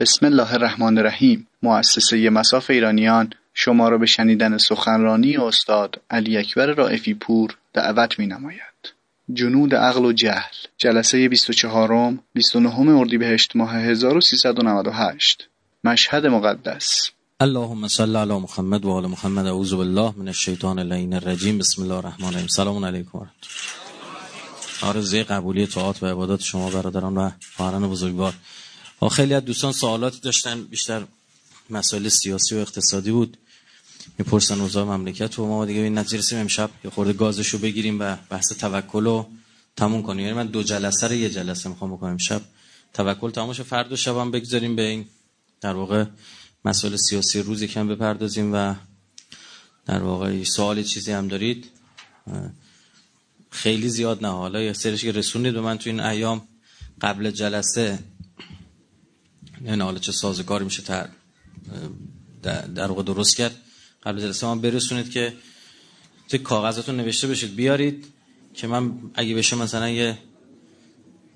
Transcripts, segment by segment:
بسم الله الرحمن الرحیم. مؤسسه مساف ایرانیان شما را به شنیدن سخنرانی استاد علی اکبر رائفی پور دعوت می نماید. جنود عقل و جهل جلسه 24 29 اردیبهشت ماه 1398 مشهد مقدس. اللهم صل علی محمد و آل محمد. اعوذ بالله من الشیطان اللعین الرجیم. بسم الله الرحمن الرحیم. سلام علیکم آرزوی قبولی طاعات و عبادات شما برادران و خواهران بزرگوار. خیلی از دوستان سوالاتی داشتن. بیشتر مسائل سیاسی و اقتصادی بود. می‌پرسن اوضاع مملکت و ما دیگه این نتیجه رسیم امشب یه خورده گازشو بگیریم و بحث توکل رو تموم کنیم. یعنی من دو جلسه رو یه جلسه می‌خوام بکنم امشب. توکل تمام فرد و شب هم بگذاریم به این در واقع مسائل سیاسی روز کم بپردازیم و در واقع سوال چیزی هم دارید. خیلی زیاد نه. حالا یه سرش که رسونید به من تو این ایام قبل جلسه نه حالا چه سازگاری میشه تر در واقع درست کرد. قبل جلسه من برسونید که توی کاغذتون نوشته بشید بیارید که من اگه بشه مثلا یه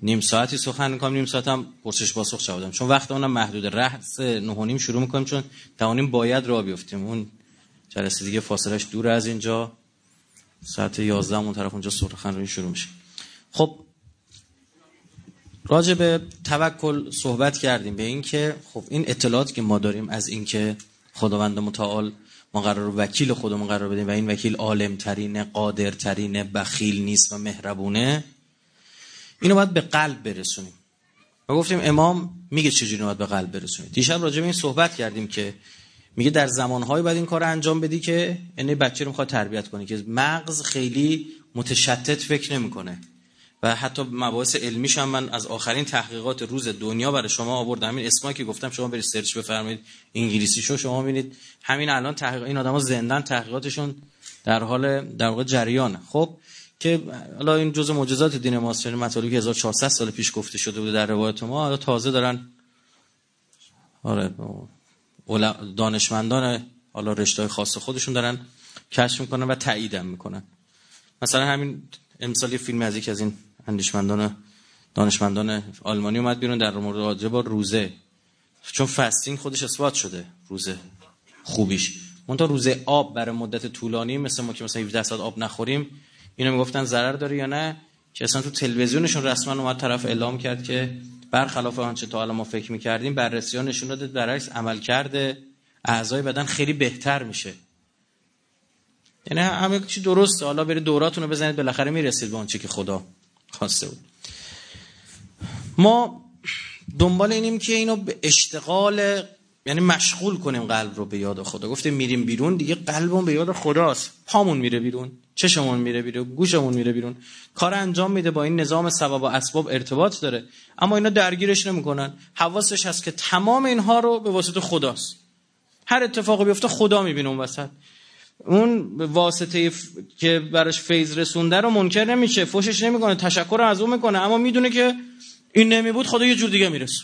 نیم ساعتی سخن می‌کنم نیم ساعتم پرسش پاسخ جواب چون وقت اونم محدود رأس نیم شروع می‌کنیم چون نیم باید راه بیفتیم. اون جلسه دیگه فاصلش دور از اینجا. ساعت 11 اون طرف اونجا سخنرانی شروع میشه. خب راجع به توکل صحبت کردیم به اینکه خب این اطلاعاتی که ما داریم از اینکه خداوند متعال ما قرار وکیل خودمون قرار بدیم و این وکیل عالم ترینه قادر ترینه بخیل نیست و مهربونه اینو باید به قلب برسونیم. و گفتیم امام میگه چجوری باید به قلب برسونیم دیشب راجع به این صحبت کردیم که میگه در زمانهایی باید این کار انجام بدی که یعنی بچه رو می‌خواد تربیت کنی که مغز خیلی متشتت فکر نمی‌کنه. و حتی مباحث علمیش هم من از آخرین تحقیقات روز دنیا برای شما آوردم. همین اسمایی که گفتم شما برید سرچ بفرمایید. انگلیسی شو شما ببینید همین الان تحقیق این آدما زندن تحقیقاتشون در حال در واقع جریان خب که حالا این جزء معجزات دین ماست. یعنی مطالبی که 1400 سال پیش گفته شده بوده در روایت ما حالا تازه دارن آره دانشمندان حالا رشته خاص خودشون دارن کشف می‌کنن و تاییدم می‌کنن. مثلا همین امسال فیلم از یک از این اندیشمندان دانشمندان آلمانی اومد بیرون در مورد با روزه. چون فستینگ خودش اثبات شده روزه خوبیش. تا روزه آب برای مدت طولانی مثل ما که مثلا 17 ساعت آب نخوریم اینو می‌گفتن ضرر داره یا نه؟ که اصلا تو تلویزیونشون رسما اومد طرف اعلام کرد که برخلاف آنچه تا الان ما فکر می‌کردیم بررسی ها نشون داده برعکس عمل کرده. اعضای بدن خیلی بهتر میشه. یعنی همه چی درسته حالا برید دوراتون رو بزنید بالاخره می‌رسید به چی که خدا. خواسته بود. ما دنبال اینیم که اینو به اشتغال یعنی مشغول کنیم قلب رو به یاد خدا. گفتیم میریم بیرون دیگه قلبمون به یاد خداست. پامون میره بیرون چشمون میره بیرون گوشمون میره بیرون. کار انجام میده با این نظام سبب و اسباب ارتباط داره. اما اینا درگیرش نمی‌کنن. حواسش هست که تمام اینها رو به واسطه خداست. هر اتفاقی بیفته خدا می‌بینه اون وسط. اون واسطه که براش فیض رسونده رو منکر نمیشه. فوشش نمی‌کنه تشکر از اون می‌کنه. اما می‌دونه که این نمی بود خدا یه جور دیگه می‌رسه.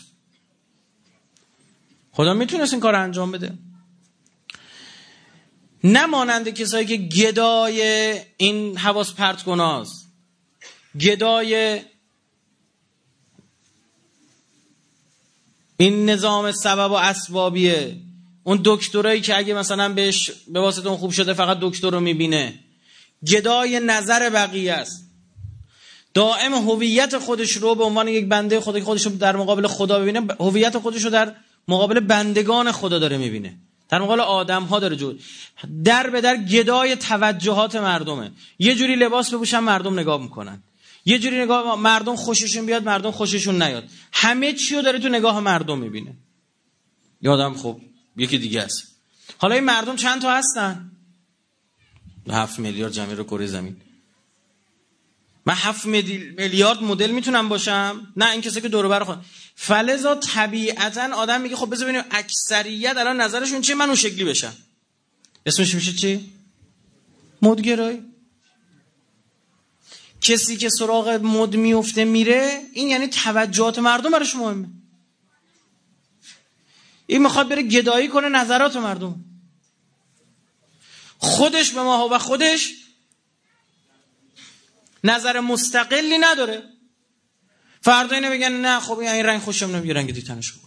خدا می‌تونست این کار انجام بده. نمانند کسایی که گدای این حواس پرت گناز گدای این نظام سبب و اسبابیه. اون دکترایی که اگه مثلا بهش به واسطه اون خوب شده فقط دکتر رو می‌بینه. جدای نظر بقیه است. دائم هویت خودش رو به عنوان یک بنده خدا خودش رو در مقابل خدا ببینه هویت خودش رو در مقابل بندگان خدا داره می‌بینه. در مقابل آدم ها داره جو در به در گدای توجهات مردمه. یه جوری لباس بپوشن مردم نگاه می‌کنن. یه جوری نگاه مردم خوششون بیاد مردم خوششون نیاد. همه چی رو داره تو نگاه مردم می‌بینه. یادم خب یکی دیگه است. حالا این مردم چند تا هستن؟ هفت میلیارد جمعی رو کره زمین. من هفت میلیارد مدل می‌تونم باشم؟ نه این کسی که دور بر خود. فلزا طبیعتا آدم میگه خب بذار ببینیم اکثریت الان نظرشون چیه؟ من اون شکلی بشم. اسمش میشه چی؟ مدگرایی کسی که سراغ مد میفته میره این یعنی توجهات مردم برش مهمه. این می‌خواد بره گدایی کنه نظرات مردم. خودش به ما و خودش نظر مستقلی نداره. فردا اینه بگن نه خب این رنگ خوشم نمیاد رنگ دیتنش خوب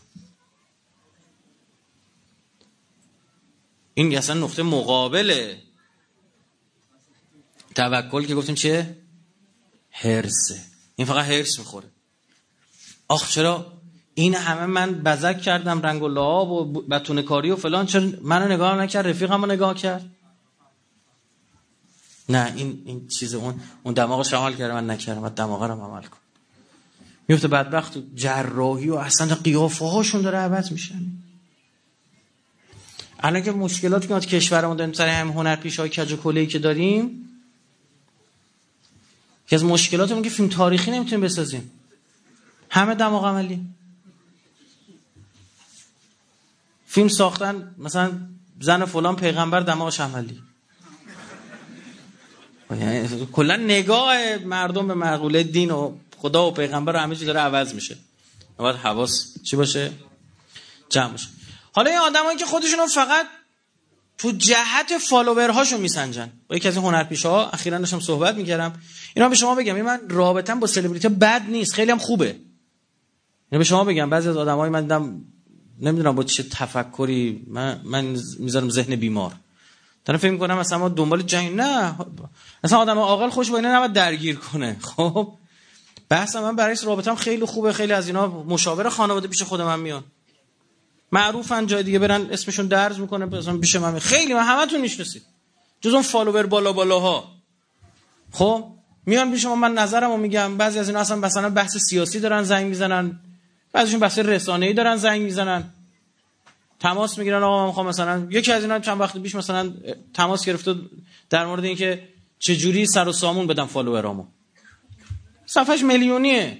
این اصلا نقطه مقابله. توکل که گفتیم چیه؟ هرسه این فقط هرس می‌خوره. آخ چرا؟ این همه من بزک کردم رنگ و لعاب و بتونه کاری و فلان. چرا منو نگاه نکرد؟ رفیقمو نگاه کرد. نه این این چیز اون اون دماغش عمل کرده من نکردم. و دماغ رو عمل کن. میفته بدبخت و جراحی و اصلا قیافه هاشون داره عوض میشه. الان که مشکلاتی که ما کشورمون داریم سر هم هنر پیش های کج و که داریم که از مشکلاتمون که فیلم تاریخی نمی‌تونیم بسازیم. همه دماغ عملی فیلم ساختن مثلا زن فلان پیغمبر دماغش عملی. یعنی کلا نگاه مردم به مقوله دین و خدا و پیغمبر و همه چیز داره عوض میشه. باید حواس چی باشه؟ جمع باشه. حالا این آدمایی که خودشون فقط تو جهت فالوورهاشو میسنجن. با یکی از این هنرپیشه ها اخیرا داشتم صحبت می‌کردم. اینا به شما بگم این من رابطم با سلبریتی بد نیست خیلی هم خوبه. اینا به شما بگم بعضی از آدمای من دیدم نمی‌دونم با چه تفکری من من می‌ذارم ذهن بیمار. دارم فکر می‌کنم مثلا ما دنبال جنگ نه مثلا آدم عاقل خوش با اینا نباید درگیر کنه. خب؟ بحث من برای رابطم خیلی خوبه خیلی از اینا مشاور خانواده پیش خود من میان. معروفن جای دیگه برن اسمشون درز می‌کنه مثلا پیش من خیلی من همتون می‌شناسید. جز اون فالوور بالا بالاها. خب؟ میان پیش من نظرمو میگم. بعضی از اینا اصلا مثلا بحث سیاسی دارن زنگ می‌زنن. بعضیشون بحث رسانه‌ای دارن زنگ می‌زنن. تماس می‌گیرن آقا من مثلا یکی از اینا چند وقت پیش مثلا تماس گرفته در مورد اینکه چه جوری سر و سامون بدم فالوورامو. صفحش میلیونیه.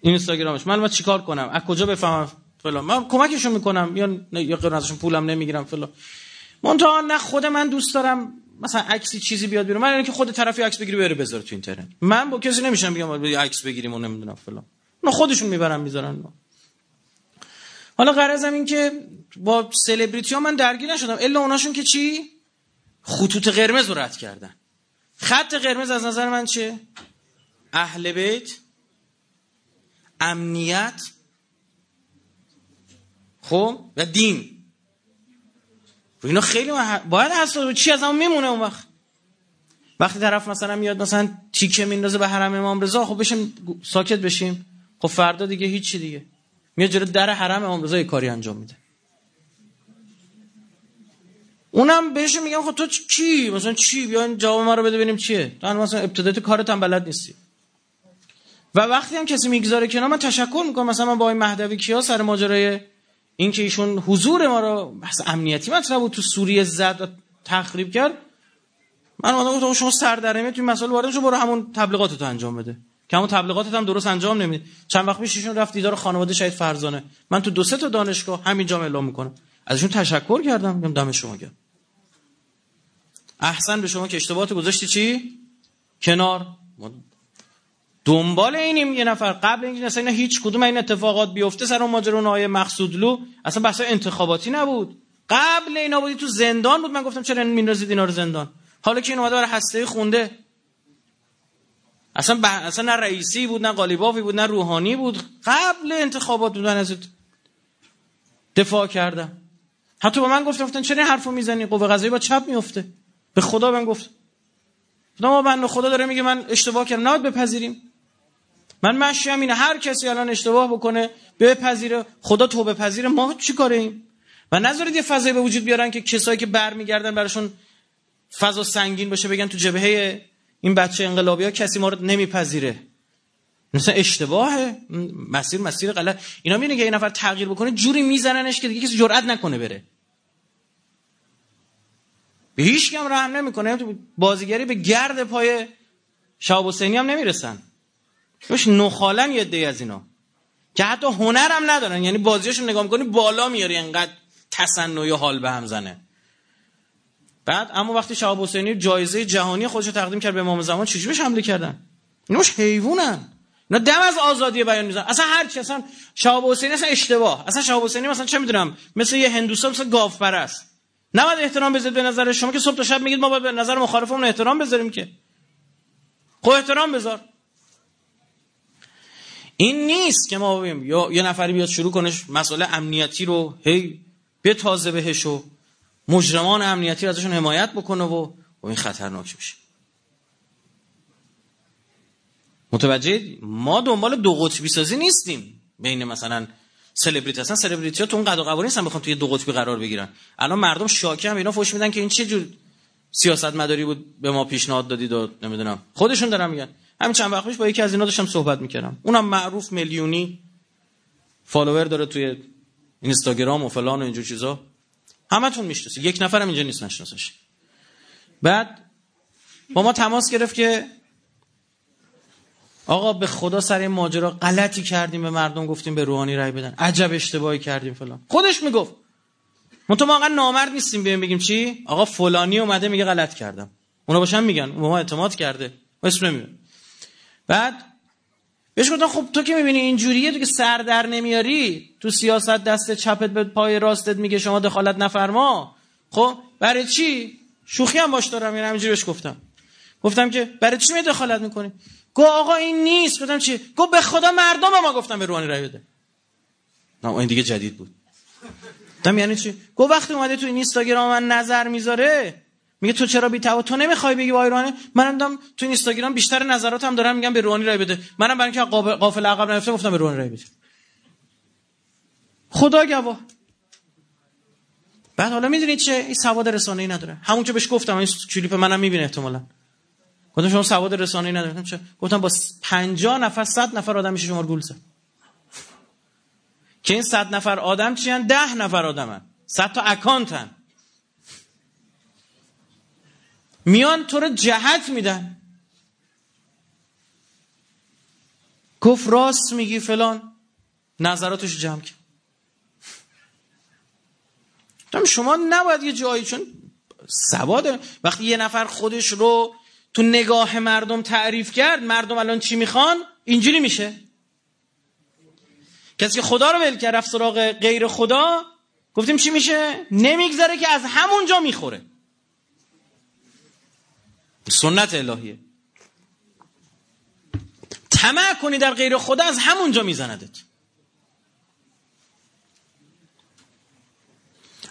اینستاگرامش. من ما چیکار کنم؟ از کجا بفهمم فلان؟ من کمکشون می‌کنم. یا یا غیر ازشون پولم نمی‌گیرم فلان. منتها نه خود من دوست دارم مثلا عکسی چیزی بیاد بیرون. من اینکه خود طرفی عکس بگیری بره بذاره تو اینترنت. من با کسی نمیشم بگم عکس بگیریم و نمی‌دونم فلان. نه خودشون می‌برن می‌ذارن. حالا غرضم این که با سلبریتی ها من درگیر نشدم. الا اوناشون که چی؟ خطوط قرمز رو رد کردن. خط قرمز از نظر من چه؟ اهل بیت امنیت خب و دین. و اینا خیلی باید حساس چی از همون میمونه اون وقت؟ وقتی طرف مثلا میاد مثلا تیکه میندازه به حرم امام رضا خب بشیم ساکت بشیم. خب فردا دیگه هیچی دیگه. میاد جلو در حرم امام رضا کاری انجام میده. اونم بهش میگم خب تو چی مثلا چی؟ بیاین جواب ما رو بده ببینیم چیه. تو مثلا ابتدایت کارت هم بلد نیستی. و وقتی هم کسی می‌گذاره کنار من تشکر می‌کنم. مثلا من با این مهدوی کیا سر ماجرای اینکه ایشون حضور ما رو بحث امنیتی مطرح بود تو سوریه زد و تخریب کرد من اومدم گفتم شما سردرمی تو مسئله وارد شو برو همون تبلیغاتتو انجام بده. همون تبلیغاتت هم درست انجام نمیده چند وقت پیش ایشون رفت دیدار خانواده شهید فرزانه. من تو دو سه تا دانشگاه همینجا اعلام می‌کنم. ازشون تشکر کردم. میگم دم شما گرم. احسن به شما که اشتباهات گذاشتی چی؟ کنار. دنبال اینیم یه نفر. قبل اینکه اصلا هیچ کدوم این اتفاقات بیفته سر اون ماجرا آیه مقصودلو اصلا بحث انتخاباتی نبود. قبل اینا بودی تو زندان بود. من گفتم چرا میندازید اینا رو زندان؟ حالا که این اومده برای هسته خونده. اصلا, اصلا نه رئیسی بود نه قالیبافی بود نه روحانی بود. قبل انتخابات بودن از دفاع کردم. حتی با من گفتن گفتن چرا حرفو می‌زنی؟ قوه قضایی با چپ میفته به خدا من گفت. ما بنده خدا داره میگه من اشتباه کردم. نباید بپذیریم. من مشیم اینه. هر کسی الان اشتباه بکنه بپذیره. خدا توبه پذیره ما چی کاره ایم و نذارید یه فضایی به وجود بیارن که کسایی که برمیگردن براشون فضا سنگین باشه بگن تو جبهه این بچه انقلابی ها کسی ما رو نمیپذیره. مثلا اشتباهه. مسیر مسیر غلط. اینا میگن که یه نفر تغییر بکنه جوری میزننش که دیگه کسی جرئت نکنه بره. به هیچ کم رحم نمی‌کنه. بازیگری به گرد پای شهاب حسینی هم نمی‌رسن. بهش نخالن یه دی از اینا. که حتی هنر هم ندارن. یعنی بازیاشون نگاه می‌کنی بالا میاری انقدر تصنعی حال به هم زنه. بعد اما وقتی شهاب حسینی جایزه جهانی خودش تقدیم کرد به امام زمان چجوری بهش حمله کردن؟ اینوش حیوانن. اینا دم از آزادی بیان می‌زنن. اصلا هر چی اصلا شهاب حسینی اصلا اشتباه. اصلا شهاب حسینی مثلا چه می‌دونم مثل یه هندوسا مثل گاو پرست نباید احترام بذارید به نظر شما که صبح تا شب میگید ما به نظر مخالفمون احترام بذاریم که. خب احترام بذار. این نیست که ما بگیم یا یه نفری بیاد شروع کنه مسئله امنیتی رو هی به تازه بهش و مجرمان امنیتی ازشون حمایت بکنه و و این خطرناک میشه متوجه ما دنبال دو قطبی سازی نیستیم. بین مثلا سلبریتی هستن سلبریتی ها تو اون قد و قوانین نیستن بخوام توی دو قطبی قرار بگیرن. الان مردم شاکی هم اینا فوش میدن که این چه جور سیاست مداری بود به ما پیشنهاد دادید و نمی‌دونم. خودشون دارن میگن. همین چند وقت پیش با یکی از اینا داشتم صحبت می‌کردم. اونم معروف میلیونی فالوور داره توی اینستاگرام و فلان و اینجور چیزا. همتون می‌شناسید. یک نفرم اینجا نیست نشناسش. بعد با ما تماس گرفت که آقا به خدا سر این ماجرا غلطی کردیم به مردم گفتیم به روحانی رای بدن. عجب اشتباهی کردیم فلان. خودش می‌گفت. ما تو ما نامرد نیستیم بیایم بگیم چی؟ آقا فلانی اومده میگه غلط کردم. اونا باشن میگن. ما اعتماد کرده. اسم نمیاد بعد بهش گفتم خب تو که می‌بینی اینجوریه تو که سر در نمیاری تو سیاست دست چپت به پای راستت میگه شما دخالت نفرما. خب برای چی؟ شوخی هم باش دارم یعنی همینجوری بهش گفتم. گفتم که برای چی می دخالت می‌کنی؟ گو آقا این نیست. گفتم چی؟ گو به خدا مردم ما گفتم به روحانی رای نه این دیگه جدید بود. گفتم یعنی چی؟ گو وقتی اومده تو این اینستاگرام من نظر می‌ذاره میگه تو چرا بی تو؟ نمی‌خوای بگی با ایرانی منم دم تو اینستاگرام بیشتر نظراتم دارم میگم به روحانی رای بده. منم برای اینکه قافل عقب نرفته گفتم به روحانی رای بده. خدا گواه بعد حالا می‌دونید چه این سواد رسانه ای نداره. همون که بهش گفتم این کلیپ منم می‌بینه احتمالاً. گفتم شما سواد رسانه ای نداره چه گفتم با 50 نفر 100 نفر آدم میشه شما گول زد. که این 100 نفر آدم چی ان 10 نفر آدمن 100 تا اکانتن میان تو رو جهت میدن. گفت راست میگی فلان. نظراتش جمع کرد. شما نباید یه جایی چون سواد وقتی یه نفر خودش رو تو نگاه مردم تعریف کرد مردم الان چی می‌خوان؟ اینجوری میشه. کسی که خدا رو ول کرد رفت سراغ غیر خدا گفتیم چی میشه؟ نمیگذره که از همونجا می‌خوره. سنت الهیه. طمع کنی در غیر خدا از همونجا میزندت.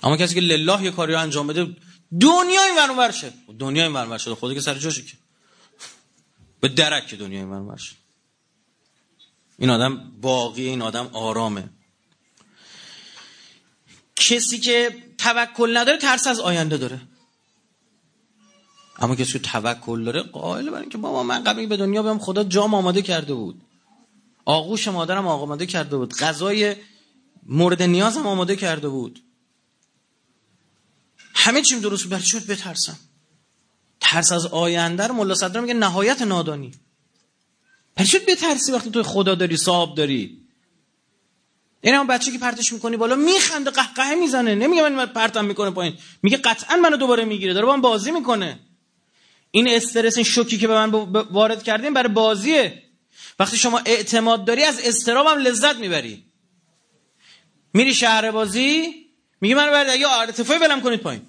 اما کسی که لله یه کاری رو انجام بده دنیا این ورانور شه. دنیا این ورانور شده خدا که سر جاشه که. به درک که دنیا این ورانور شه. این آدم باقی این آدم آرامه. کسی که توکل نداره ترس از آینده داره. اما کسی که توکل داره قائل برای اینکه بابا من قبل به دنیا بیام خدا جام آماده کرده بود. آغوش مادرم آماده کرده بود. غذای مورد نیازم آماده کرده بود. همه چیم درست برای چی بترسم. ترس از آینده رو ملا صدرا میگه نهایت نادانی. برای چی بترسی وقتی تو خدا داری صاحب داری. این هم بچه که پرتش می‌کنی بالا میخنده قهقه می‌زنه. نمیگه من پرتم می‌کنه پایین. میگه قطعا منو دوباره می‌گیره. داره با من بازی می‌کنه. این استرس این شوکی که به من وارد کردیم برای بازیه وقتی شما اعتماد داری از استراب هم لذت می‌بری. میری شهر بازی میگه من بعد اگه ارتفاعی بلم کنید پایین.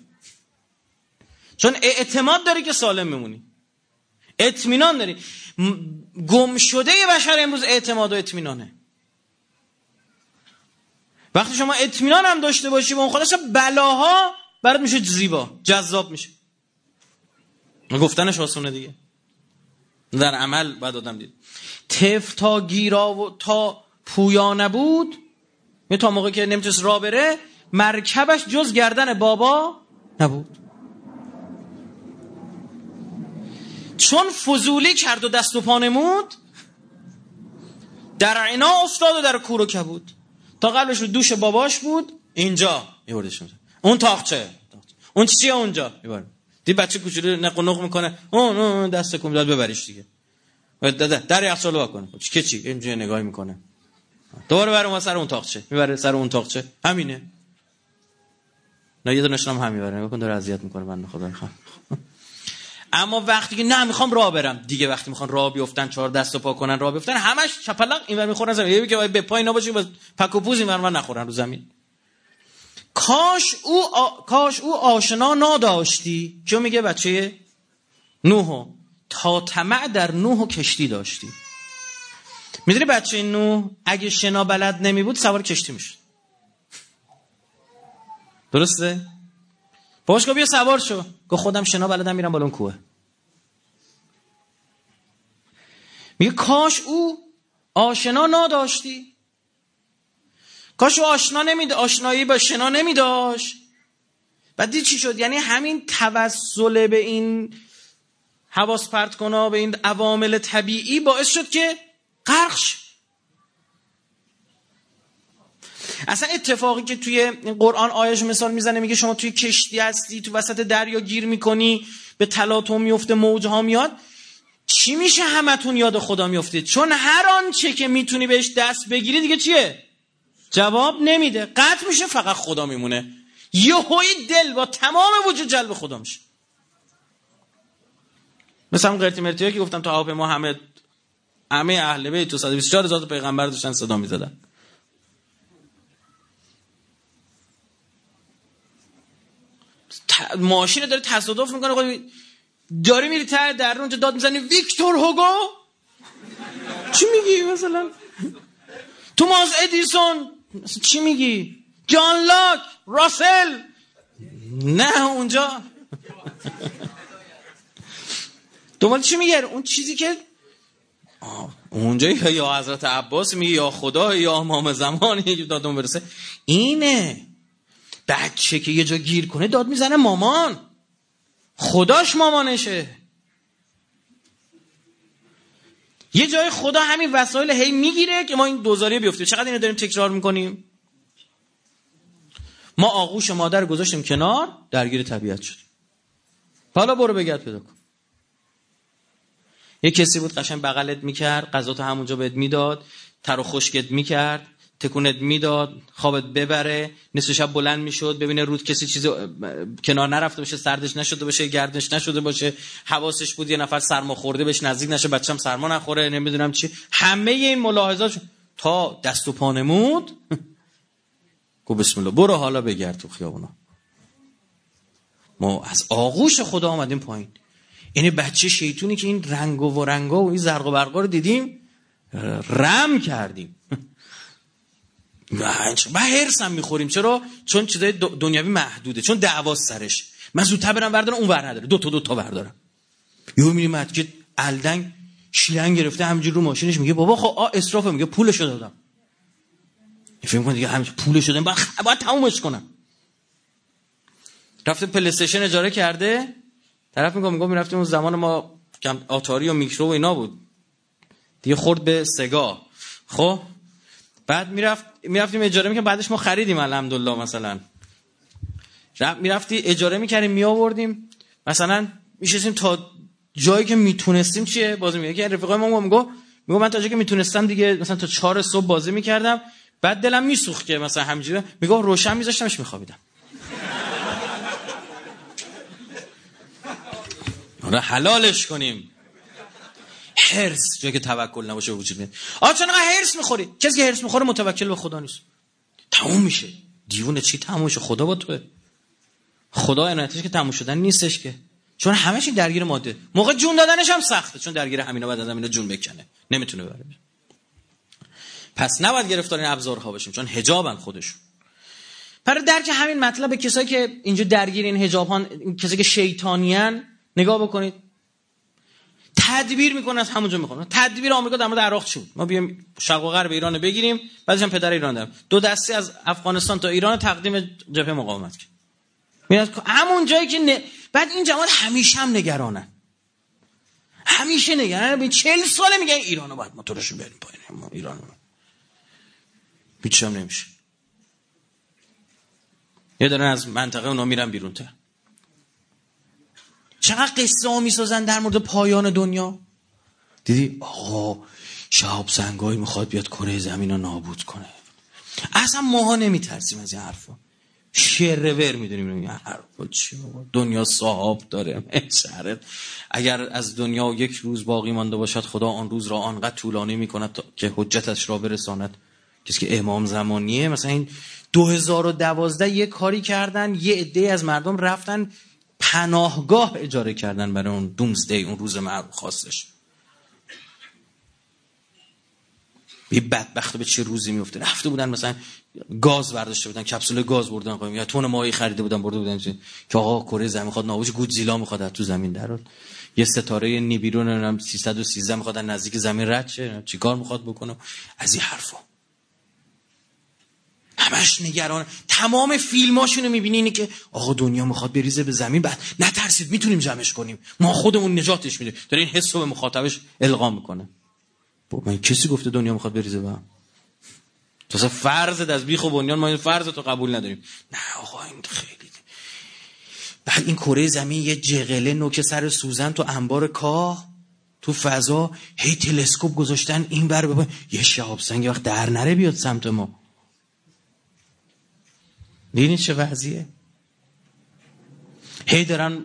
چون اعتماد داری که سالم میمونی. اطمینان داری. گم شده بشر امروز اعتماد و اطمینانه. وقتی شما اطمینان هم داشته باشی به اون خودش بلاها برات میشه زیبا جذاب میشه. گفتنش آسونه دیگه. در عمل بعد آدم دید. تف تا گیرا و تا پویا نبود می تا موقع که نمی‌تونست را بره مرکبش جز گردن بابا نبود. چون فضولی کرد و دست و پا نمود در عنا افتاد و در کورو کبود تا قلبش رو دوش باباش بود اینجا میبردش اون تاخچه. اون چیه اونجا؟ می‌برد. دی بچه کوچولو نق نق می‌کنه. اون اون دست کم داد ببریش دیگه. در یخچال وا کنه چه چی اینجا نگاهی می‌کنه. دوباره برام سر اون تاخچه. می‌بره سر اون تاخچه. همینه. نه یه دونش هم بره بکن داره اذیت می‌کنه من خدا. می‌خوام اما وقتی که نه می‌خوام راه برم. دیگه وقتی می‌خوان راه بیفتن چهار دست و پا کنن راه بیفتن همش چپلق اینور می‌خورن زمین. یه که به پای بس پک و پوز اینور نخورن رو زمین. کاش او آ... کاش او آشنا نداشتی چون میگه بچه؟ نوح. تا طمع در نوح کشتی داشتی. می‌دونی بچه نوح اگه شنا بلد نمی بود سوار کشتی می‌شد. درسته؟ باش بیا سوار شو. گفت خودم شنا بلدم میرم بالون کوه. میگه کاش او آشنا نداشتی کاش او آشنا نمیده آشنایی با شنا نمیداشت. بعد دید چی شد؟ یعنی همین توسل به این حواس پرت کنا به این عوامل طبیعی باعث شد که غرق اصلا اتفاقی که توی قرآن آیش مثال می‌زنه میگه شما توی کشتی هستی تو وسط دریا گیر می‌کنی به تلاطم میفته موج ها میاد. چی میشه همتون یاد خدا میفتید چون هر آنچه که می‌تونی بهش دست بگیری دیگه چیه؟ جواب نمیده. قطع میشه فقط خدا میمونه. یهوی دل با تمام وجود جلب خدا میشه. مثل هم قرتی مرتی که گفتم تو ما همه همه اهل بیت تو 124 هزار پیغمبر داشتن صدا می‌زدن. ماشین داره تصادف می‌کنه داری میری تر در اونجا داد می‌زنی ویکتور هوگو؟ چی میگی مثلا؟ توماس ادیسون چی میگی؟ جان لاک راسل! نه اونجا. دنبال چی میگه؟ اون چیزی که اونجا یا حضرت عباس میگه یا خدا یا امام زمان دادون برسه. اینه. بچه که یه جا گیر کنه داد می‌زنه مامان. خداش مامانشه. یه جای خدا همین وسایل هی می‌گیره که ما این دوزاری بیفته چقدر اینو داریم تکرار می‌کنیم؟ ما آغوش مادر گذاشتیم کنار درگیر طبیعت شد حالا برو بگرد پیدا کن. یه کسی بود قشنگ بغلت می‌کرد غذا تو همونجا بهت می‌داد تر و خشکت می‌کرد. تکونت می‌داد خوابت ببره نصف شب بلند می‌شد ببینه رود کسی چیزی کنار نرفته باشه سردش نشده باشه گردش نشده باشه حواسش بود یه نفر سرما خورده بهش نزدیک نشه بچم سرما نخوره نمی‌دونم چی. همه این ملاحظات تا دست و پا نمود. گو بسم الله برو حالا بگرد تو خیابونا. ما از آغوش خدا آمدیم پایین. این بچه شیطونی که این رنگ و رنگا و این زرق و برقا رو دیدیم رم کردیم. و هرس هم می‌خوریم. چرا؟ چون چیزای دنیاوی محدوده. چون دعواست سرش. من زودتر برم بردارم اون ور نداره. دو تا دو تا بردارم یهو میریم که الدنگ شیلنگ گرفته همینجور رو ماشینش میگه بابا خب آ اسرافه میگه پولشو دادم. فکر دیگه همین پولشو دادم. باید, باید تمومش کنم. رفته پلی اجاره کرده. طرف میگم میگم می‌رفتیم اون زمان ما کم آتاری و میکرو و اینا بود. دیگه خورد به سگا. خب بعد می‌رفت می‌رفتیم اجاره می‌کنیم بعدش ما خریدیم الحمدلله مثلا. می‌رفتی اجاره می‌کردیم میآوردیم. مثلا میشستیم تا جایی که می‌تونستیم چیه؟ بازی میگه که رفیقای ما میگو میگو من تا جایی که می‌تونستم دیگه مثلا تا چهار صبح بازی می‌کردم. بعد دلم میسوخت که مثلا همینجوری میگو روشن میذاشتمش میخوابیدم. آره حلالش کنیم. هرس جایی که توکل نباشه وجود میاد. آ چون هرس می‌خوری. کسی که هرس می‌خوره متوکل به خدا نیست. تموم میشه. دیوونه چی تموم میشه خدا با توه. خدا عنایتش که تموم شدن نیستش که. چون همش درگیر ماده. موقع جون دادنش هم سخته چون درگیر همینا بعد از همینا جون بکنه. نمی‌تونه ببره. پس نباید گرفتار این ابزارها باشیم چون حجابن خودشون. برای درک همین مطلب کسایی که اینجا درگیر این حجاب کسایی که شیطانیان نگاه بکنید. تدبیر می‌کنه از همونجا می‌کنه تدبیر آمریکا در مورد عراق چی ما بیایم شرق و غرب ایران بگیریم بعدش هم پدر ایران دارم دو دسته از افغانستان تا ایران تقدیم جبهه مقاومت کرد. میاد همون جایی که ن... بعد این جماعت همیشه هم نگرانن. همیشه نگرانن. به 40 ساله میگن ایرانو باید موتورش بریم پایین. ایران هیچ هم نمیشه. یه دارن از منطقه اونا میرن بیرون تر چقدر قصه ها می‌سازن در مورد پایان دنیا؟ دیدی؟ آقا شهاب زنگایی می‌خواد بیاد کره زمین رو نابود کنه. اصلا ماها نمیترسیم از این حرفا. شرور می‌دونیم این حرفا چی دنیا صاحب داره شهرت اگر از دنیا یک روز باقی مانده باشد خدا آن روز را آنقدر طولانی می‌کند که حجتش را برساند. کسی که امام زمانیه مثلا این 2012 یه کاری کردن یه عده از مردم رفتن پناهگاه اجاره کردن برای اون دومزدی اون روز معروف خواستش به بدبخت به چه روزی میفته رفته بودن مثلا گاز برداشته بودن کپسول گاز بردن یا تون ماهی خریده بودن برده بودن که آقا کره زمین می‌خواد نابود گودزیلا می‌خواد تو زمین در یه ستاره نیبیرو نمی‌دونم 313 می‌خواد نزدیک زمین رد شه چیکار می‌خواد بکنه؟ از این حرفا. همش نگران. تمام فیلماشونو می‌بینی اینه که آقا دنیا می‌خواد بریزه به زمین بعد نترسید می‌تونیم جمعش کنیم. ما خودمون نجاتش میده داره این حس رو به مخاطبش القا می‌کنه. با من کسی گفته دنیا می‌خواد بریزه به هم؟ تو فرضت از بیخ و بنیان ما این فرض تو قبول نداریم. نه آقا این خیلی بعد این کره زمین یه جغله نوک سر سوزن تو انبار کاه تو فضا هی تلسکوپ گذاشتن این بر ببین یه شهاب سنگ وقت در نره بیاد سمت ما. ببینید چه وضعیه؟ هی دارن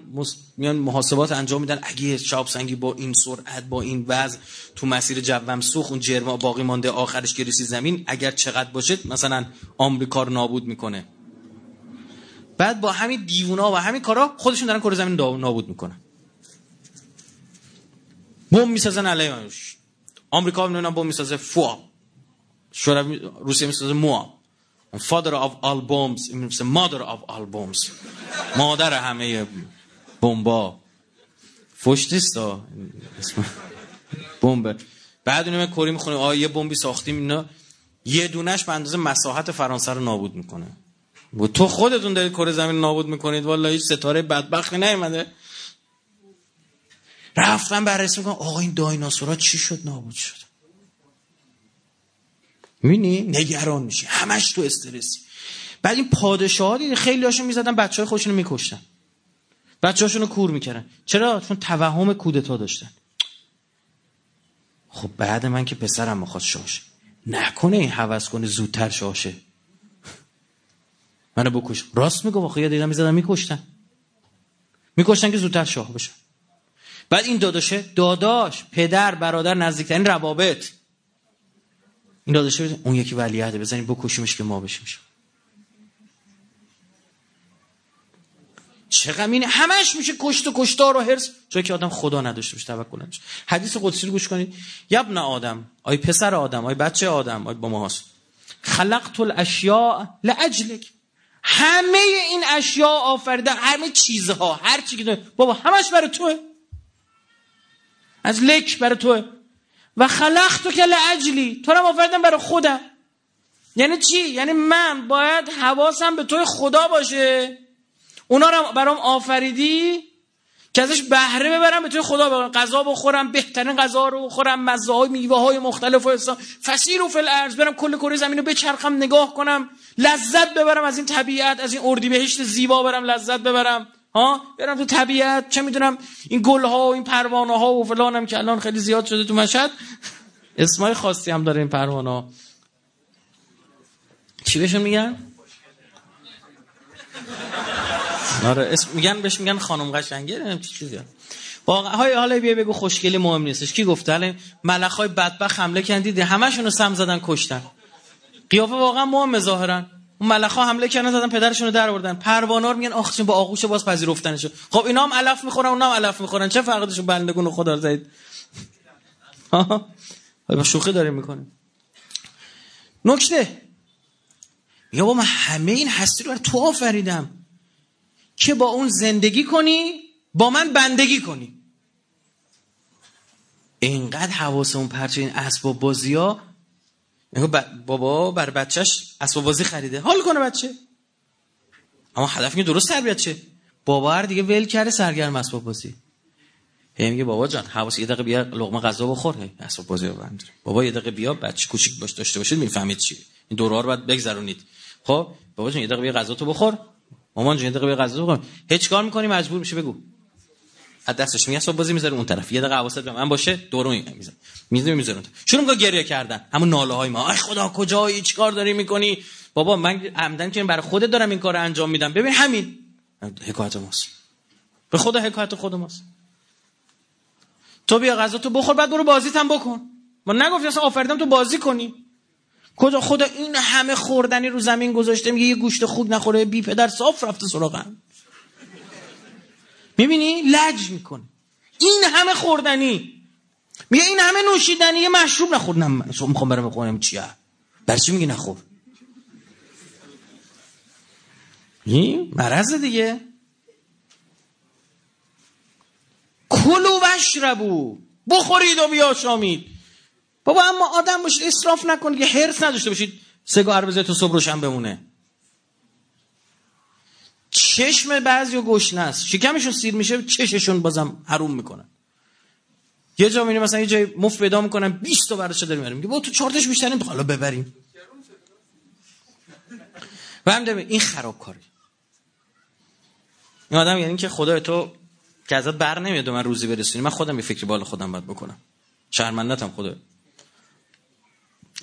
میان محاسبات انجام میدن. اگه شاب سنگی با این سرعت با این وضع تو مسیر جوم سوخ اون جرم باقی مانده آخرش که زمین اگر چقدر باشه مثلا آمریکا رو نابود می‌کنه. بعد با همین دیوونا و همین کارا خودشون دارن کره زمین نابود می‌کنن. بم می‌سازن علیه آمریکا می‌دونن بم می‌سازه. فوا شوروی روسیه می‌سازه موا of all bombs مثل mother of all bombs مادر همه بمبا فوش نیست بمب بعد اونم کری می‌خونه آ یه بمبی ساختیم اینا یه دونش به اندازه مساحت فرانسه رو نابود می‌کنه و تو خودتون دارید کره زمین نابود می‌کنید والا هیچ ستاره بدبختی نیومده رفتن بررسی می‌کنن آقا این دایناسورا چی شد نابود شد می‌بینی؟ نگران میشی. همش تو استرسی. بعد این پادشاه دیدی خیلی هاشون می‌زدن بچه های خودشون میکشتن. بچه هاشون رو کور می‌کردن. چرا؟ چون توهم کودتا داشتن. خب بعد من که پسرم می‌خواد شاشه نکنه این حوض کنه زودتر شاشه منو بکش. راست میگو واقعا دیدم می‌زدن میکشتن. میکشتن که زودتر شاه بشه بعد این داداشه داداش پدر برادر نزدیکترین روابط. این داداشه اون یکی ولیعهده بزنیم بکشیمش که ما بشیم. چقدر اینه همش میشه کشت و کشتار و هرس جایی که آدم خدا نداشته باشه توکل نداشته حدیث قدسی رو گوش کنید. یبن آدم آی پسر آدم آی بچه آدم آی با ما هست. خلقت الاشیاء لاجلک همه این اشیاء آفریدن همه چیزها هر چی که بابا همش برای توه. از لک برای توه. و خلقت تو که لاجلی تو رو آفریدم برای خودم. یعنی چی؟ یعنی من باید حواسم به توی خدا باشه. اونا رو برام آفریدی که ازش بهره ببرم به توی خدا ببرم. غذا بخورم بهترین غذا رو بخورم مزه های میوه های مختلف و فسیر و فل برم کل کره زمین رو بچرخم نگاه کنم. لذت ببرم از این طبیعت از این اردی بهشت زیبا برم لذت ببرم. ها؟ برم تو طبیعت. چه می‌دونم؟ این گل ها و این پروانه ها و فلانم که الان خیلی زیاد شده تو مشهد. اسمای خاصی هم داره این پروانه چی بهشون میگن؟ آره اسم میگن بهش میگن خانم قشنگه. نمی‌دونم چی چیزی واقعا های حالا بیا بگو خوشگلی مهم نیستش. کی گفته؟ الان ملخ های حمله کردن دیدی؟ همشون رو سم زدن کشتن. قیافه واقعا مهم ظاهرا. اون ملخ ها حمله کردن زدن پدرشون رو در آوردن پروانار میگن آخ با آغوش باز پذیرفتنشو خب اینا هم علف می‌خورن اونا هم علف می‌خورن. چه فرقی بندگون خدا زید؟ ها با شوخی داریم می‌کنیم. نکته. یا با من همه این هستی رو تو آفریدم. که با اون زندگی کنی با من بندگی کنی. اینقدر حواس اون پرچه این اسباب بازی ها بابا بر بچهش اسباب بازی خریده. حال کنه بچه. اما هدف که درست تربیت چه بابا هر دیگه ول کرده سرگرم اسباب بازی. هی میگه بابا جان حواس یه دقیقه بیا لقمه غذا بخور. اسباب بازی رو بند بابا یه دقیقه بیا بچه کوچیک باش داشته باشید می‌فهمید چی. این دوره رو باید بگذرونید. خب بابا جان یه دقیقه بیا غذا تو بخور. مامان جون یه دقیقه غذا بخور. هیچ کار می‌کنی؟ مجبور میشه بگو. از دستش میگه صبح بازی می‌ذاره اون طرف. یه دقیقه حواست به من باشه دورو می‌ذاره. می‌ذاره می‌ذاره شروع می‌کنه گریه کردن. همون ناله های ما. ای خدا کجایی؟ چیکار داری می‌کنی؟ بابا من عمدن که برای خودت دارم این کار انجام میدم. ببین همین. حکایت ماست. به خدا حکایت خود ماست. تو بیا غذا تو بخور بعد برو بازیت هم بکن. ما نگفتی اصلا آفریدم تو بازی کنی. کجا خدا این همه خوردنی رو زمین گذاشته میگه یه گوشت خوب نخوره بی پدر صاف رفته سراغم. می‌بینی؟ لج می‌کنه. این همه خوردنی. میگه این همه نوشیدنی یه مشروب نخور نه می‌خوام برم بخونم چیه برای چی میگی نخور؟ این مرض دیگه. کلو وشربو بخورید و بیاشامید. بابا اما آدم باشید اصراف نکنید که حرس نداشته باشید. سگار بزنید تو صبح روشن بمونه. چشم بعضی و گشنه است. شکمشون سیر میشه چششون بازم حروم می‌کنن. یه جا می‌بینی مثلا یه جای مفت پیدا می‌کنن 20 تا برداشت داریم میگه با تو چارتش بیشترین حالا ببریم. و هم این خرابکاری. این آدم یعنی که خدا تو که ازت بر نمیاد من روزی برسونی. من خودم یه فکری بالا خودم باید بکنم. شرمندتم خدا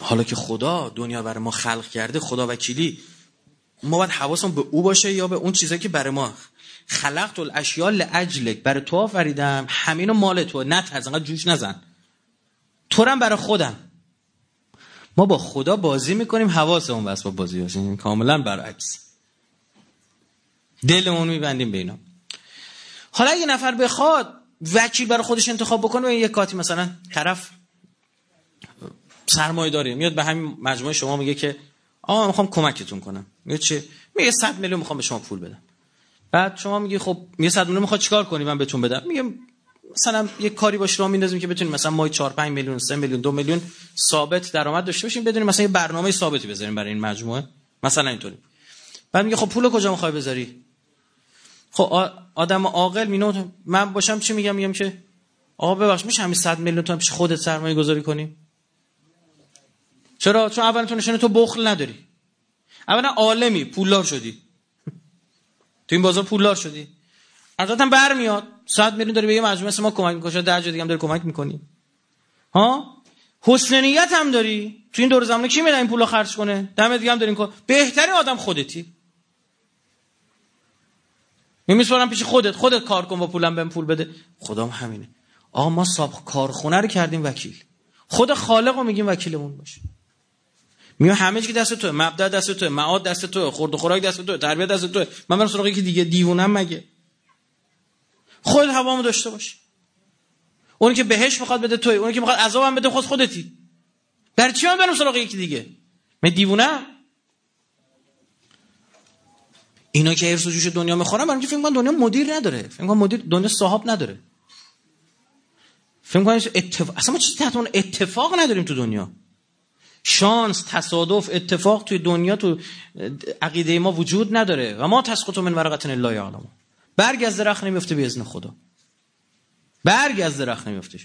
حالا که خدا دنیا برای ما خلق کرده خدا وکیلی ما باید حواسم به او باشه یا به اون چیزایی که برای ما خلقت الاشیاء لاجلک برای تو آفریدم. همینو مال تو. نه انقدر جوش نزن. تو برای خودم. ما با خدا بازی می‌کنیم حواسمون بس با بازی هستیم کاملا برعکس. دلمون میبندیم به اینا. حالا یه نفر بخواد وکیل برای خودش انتخاب بکنه و یه کاتی مثلا طرف سرمایه داره. میاد به همین مجموعه شما میگه که آقا می‌خوام کمکتون کنم. میگه چی؟ میگه 100 میلیون می‌خوام به شما پول بدم. بعد شما میگی خب میگه 100 میلیون می‌خواد چیکار کنی من بهتون بدم؟ میگه مثلا یه کاری باش راه میندازیم که بتونیم مثلا ماهی 4 5 میلیون 3 میلیون 2 میلیون ثابت درآمد داشته باشیم بدونیم مثلا یه برنامه ثابتی بذاریم برای این مجموعه. مثلا اینطوری. بعد میگه خب پول کجا می‌خوای بذاری؟ خب آدم عاقل مینو من باشم چی میگم؟ میگم که آقا ببخش میشه همین 100 میلیون تومن پیش خودت سرمایه گذاری کنی؟ چرا؟ چون اول تو نشونه تو بخل نداری. اولا عالمی پولدار شدی. تو این بازار پولدار شدی. ازت هم برمیاد. 100 میلیون داری به یه مجموعه ما کمک می‌کنی. در دیگه هم داری کمک می‌کنی. ها؟ حسن نیت هم داری. تو این دور زمانه کی میاد این پولو خرج کنه؟ دم دیگه هم دارین کن بهترین آدم خودتی. میمیسپارم پیش خودت. خودت کار کن با پولم بهم پول بده. خدام همینه. آقا ما صاحب کارخونه رو کردیم وکیل. خود خالق رو میگیم وکیلمون باشه. میگم همه چی دست توه مبدا دست توه معاد دست توه خورد و خوراک دست توه تربیت دست توه. من برم سراغ یکی دیگه دیوونم مگه؟ خود هوامو داشته باش. اونی که بهش می‌خواد بده توی اونی که می‌خواد عذابم بده خود خودتی. برای چی من برم سراغ یکی دیگه؟ من دیوونم اینا که ارث و جوش دنیا می‌خورن برای فکر کنم دنیا مدیر نداره. فکر کنم مدیر دنیا صاحب نداره. فکر کنم اتفاق اصلا ما چیزی تحت اتفاق نداریم تو دنیا. شانس تصادف اتفاق توی دنیا تو عقیده ما وجود نداره. و ما تسقط من ورقت الا یعلم برگ از درخت نمیفته به اذن خدا. برگ از درخت نمیفته.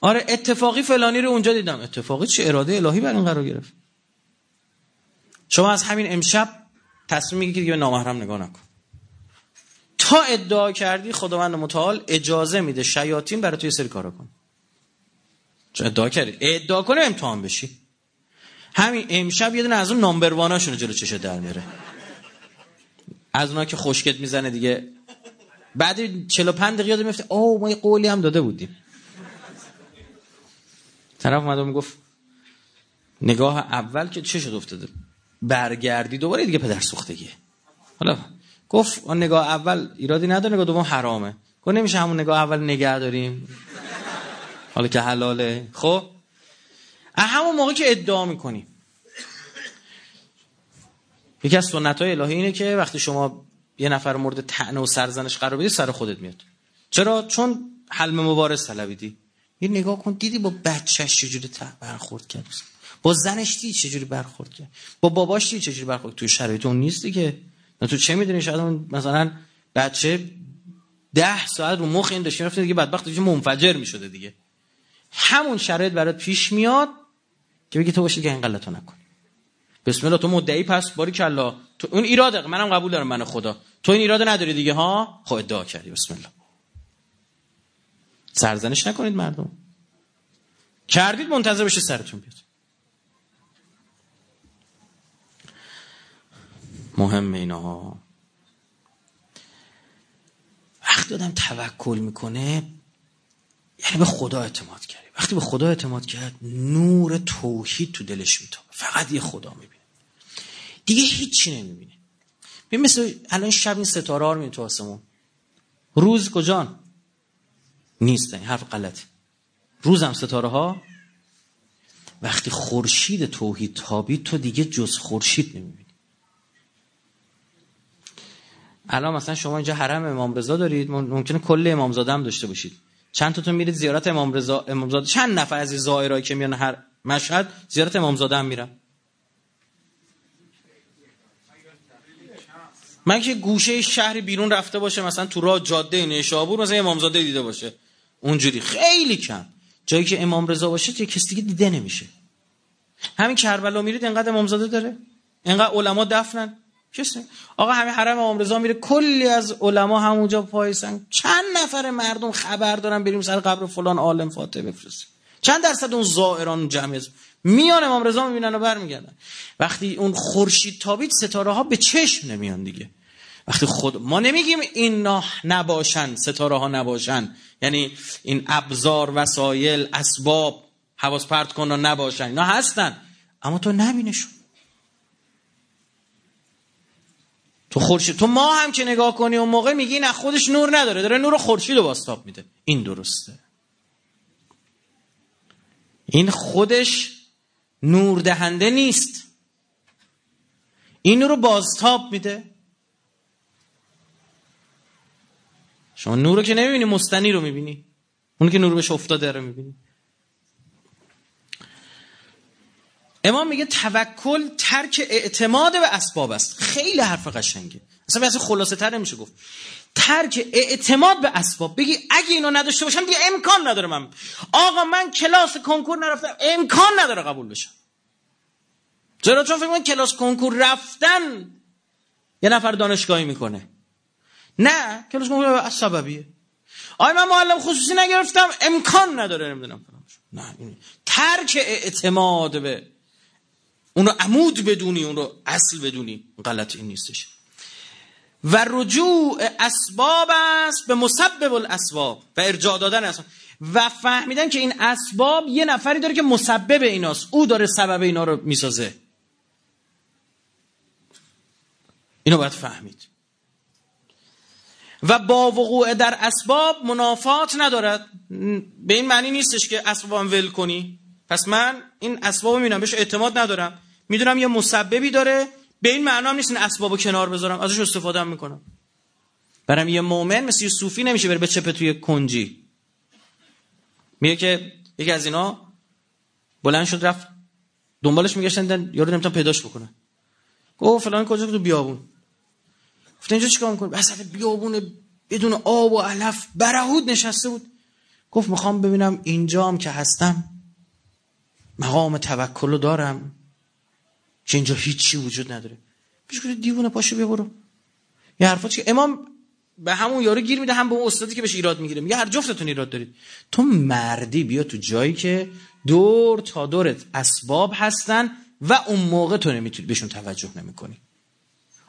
آره اتفاقی فلانی رو اونجا دیدم. اتفاقی چه اراده الهی بر این قرار گرفت. شما از همین امشب تصمیم می‌گیری که به نامحرم نگاه نکن. تا ادعا کردی خداوند متعال اجازه میده شیاطین برای توی سری کارا کن ادعا کردی. ادعا کنه امتحان بشی. همین امشب یه دونه از اون نامبر واناشون جلو چشه در میاره. از اونها که خشکت می‌زنه دیگه. بعد 45 دقیقه میفته اوه ما یه قولی هم داده بودیم. طرف اومد می‌گفت نگاه اول که چه شد افتاده. برگردی دوباره دیگه پدر سوختگیه. حالا گفت اون نگاه اول ایرادی نداره نگاه دوم حرامه. گفت نمیشه همون نگاه اول نگه داریم حالا که حلاله. خب؟ همون موقع که ادعا می‌کنیم یکی از سنت های الهی اینه که وقتی شما یه نفر مورد تعنه و سرزنش قرار بدی سر خودت میاد. چرا؟ چون حلم مبارز طلبیدی. یه نگاه کن دیدی با بچهش چجوری برخورد کرد؟ با زنش دیدی چجوری برخورد کرد؟ با باباش دیدی چجوری برخورد توی شرایط اون نیستی که تو چه می‌دونی؟ شاید اون مثلا بچه ده ساعت رو مخ این داشته رفته دیگه بدبخت دیگه منفجر می‌شده دیگه. همون شرایط برات پیش میاد که بگی تو باشی که این غلطو نکن. بسم الله تو مدعی پس باری کلا تو اون ایراده منم قبول دارم من خدا. تو این ایراده نداری دیگه ها؟ خب ادعا کردی بسم الله. سرزنش نکنید مردم. کردید منتظر بشه سرتون بیاد. مهم اینا وقتی آدم توکل می‌کنه یعنی به خدا اعتماد کرده وقتی به خدا اعتماد کرد نور توحید تو دلش میتابه. فقط یه خدا می‌بینه. دیگه هیچی نمی‌بینه. ببین مثل الان شب این ستاره ها رو تو آسمون. روز کجان نیست این حرف غلطه. روزم ستاره ها. وقتی خورشید توحید تابید تو دیگه جز خورشید نمی‌بینی. الان مثلا شما اینجا حرم امام رضا دارید ممکنه کل امامزاده هم داشته باشید. چند تاتون میرید زیارت امام رضا امامزاده چند نفر از زائرایی که میان هر مشهد زیارت امامزاده هم میرن؟ من که گوشه شهر بیرون رفته باشه مثلا تو راه جاده نیشابور مثلا امامزاده دیده باشه. اونجوری. خیلی کم. جایی که امام رضا باشه یه کسی دیگه دیده نمیشه. همین کربلا میرید انقدر امامزاده داره؟ انقدر علما دفنن؟ کسی آقا همین حرم امام رضا میره. کلی از علما همونجا پایسن چند نفر مردم خبر دارن بریم سر قبر فلان عالم فاتح بفرستیم. چند درصد اون زائران جمعی میان امام رضا می‌بینن و برمیگردن. وقتی اون خورشید تابید ستاره ها به چشم نمیان دیگه. وقتی خود ما نمیگیم این نباشن ستاره ها نباشن. یعنی این ابزار وسایل اسباب حواس پرت کن نباشن. اینا هستن. اما تو نبینشون. تو خورشید تو ما هم که نگاه کنی اون موقع میگی نه خودش نور نداره داره نور خورشید رو باستاب میده. این درسته. این خودش نور دهنده نیست. این رو بازتاب میده. شما نور رو که نمی‌بینی مستنی رو می‌بینی. اون که نور بهش افتاده رو می‌بینی. امام میگه توکل ترک اعتماد به اسباب است. خیلی حرف قشنگه. اصلا اصلا خلاصه تر نمیشه گفت. ترک اعتماد به اسباب. بگی اگه اینو نداشته باشم دیگه امکان نداره من. آقا من کلاس کنکور نرفتم. امکان نداره قبول بشم. چرا؟ چون فکر کلاس کنکور رفتن یه نفر دانشگاهی می‌کنه. نه کلاس کنکور از سببیه. آیا من معلم خصوصی نگرفتم. امکان نداره نمی‌دونم. نه ترک اعتماد به اون رو عمود بدونی اون رو اصل بدونی. غلط این نیستش. و رجوع اسباب است به مسبب الاسباب و ارجاع دادن اسباب. و فهمیدن که این اسباب یه نفری داره که مسبب ایناست. او داره سبب اینا رو می‌سازه. اینو باید فهمید. و با وقوع در اسباب منافات ندارد. به این معنی نیستش که اسبابم ول کنی. پس من این اسباب می‌بینم بهش اعتماد ندارم. می‌دونم یه مسببی داره. به این معنا هم نیست این اسبابو کنار بذارم. ازش استفاده هم می‌کنم. برم یه مؤمن مثل یه صوفی نمیشه بره به چپه توی کنجی. میگه که یکی از اینا بلند شد رفت. دنبالش میگشتن یارو نمی‌تونن پیداش بکنن گفت فلان کجا تو بیابون. گفت اینجا چیکار می‌کنه وسط بیابون بدون آب و علف برهود نشسته بود. گفت می‌خوام ببینم اینجام که هستم مقام توکل رو دارم. که اینجا هیچی وجود نداره. پیش کنید دیوونه پاشو بیا برو یه حرفاتی که امام به همون یارو گیر میده هم به اون استادی که بهش ایراد می‌گیره. میگه هر جفتتون ایراد دارید. تو مردی بیا تو جایی که دور تا دورت اسباب هستن و اون موقع تو نمی‌تونی بهشون توجه نمی‌کنی.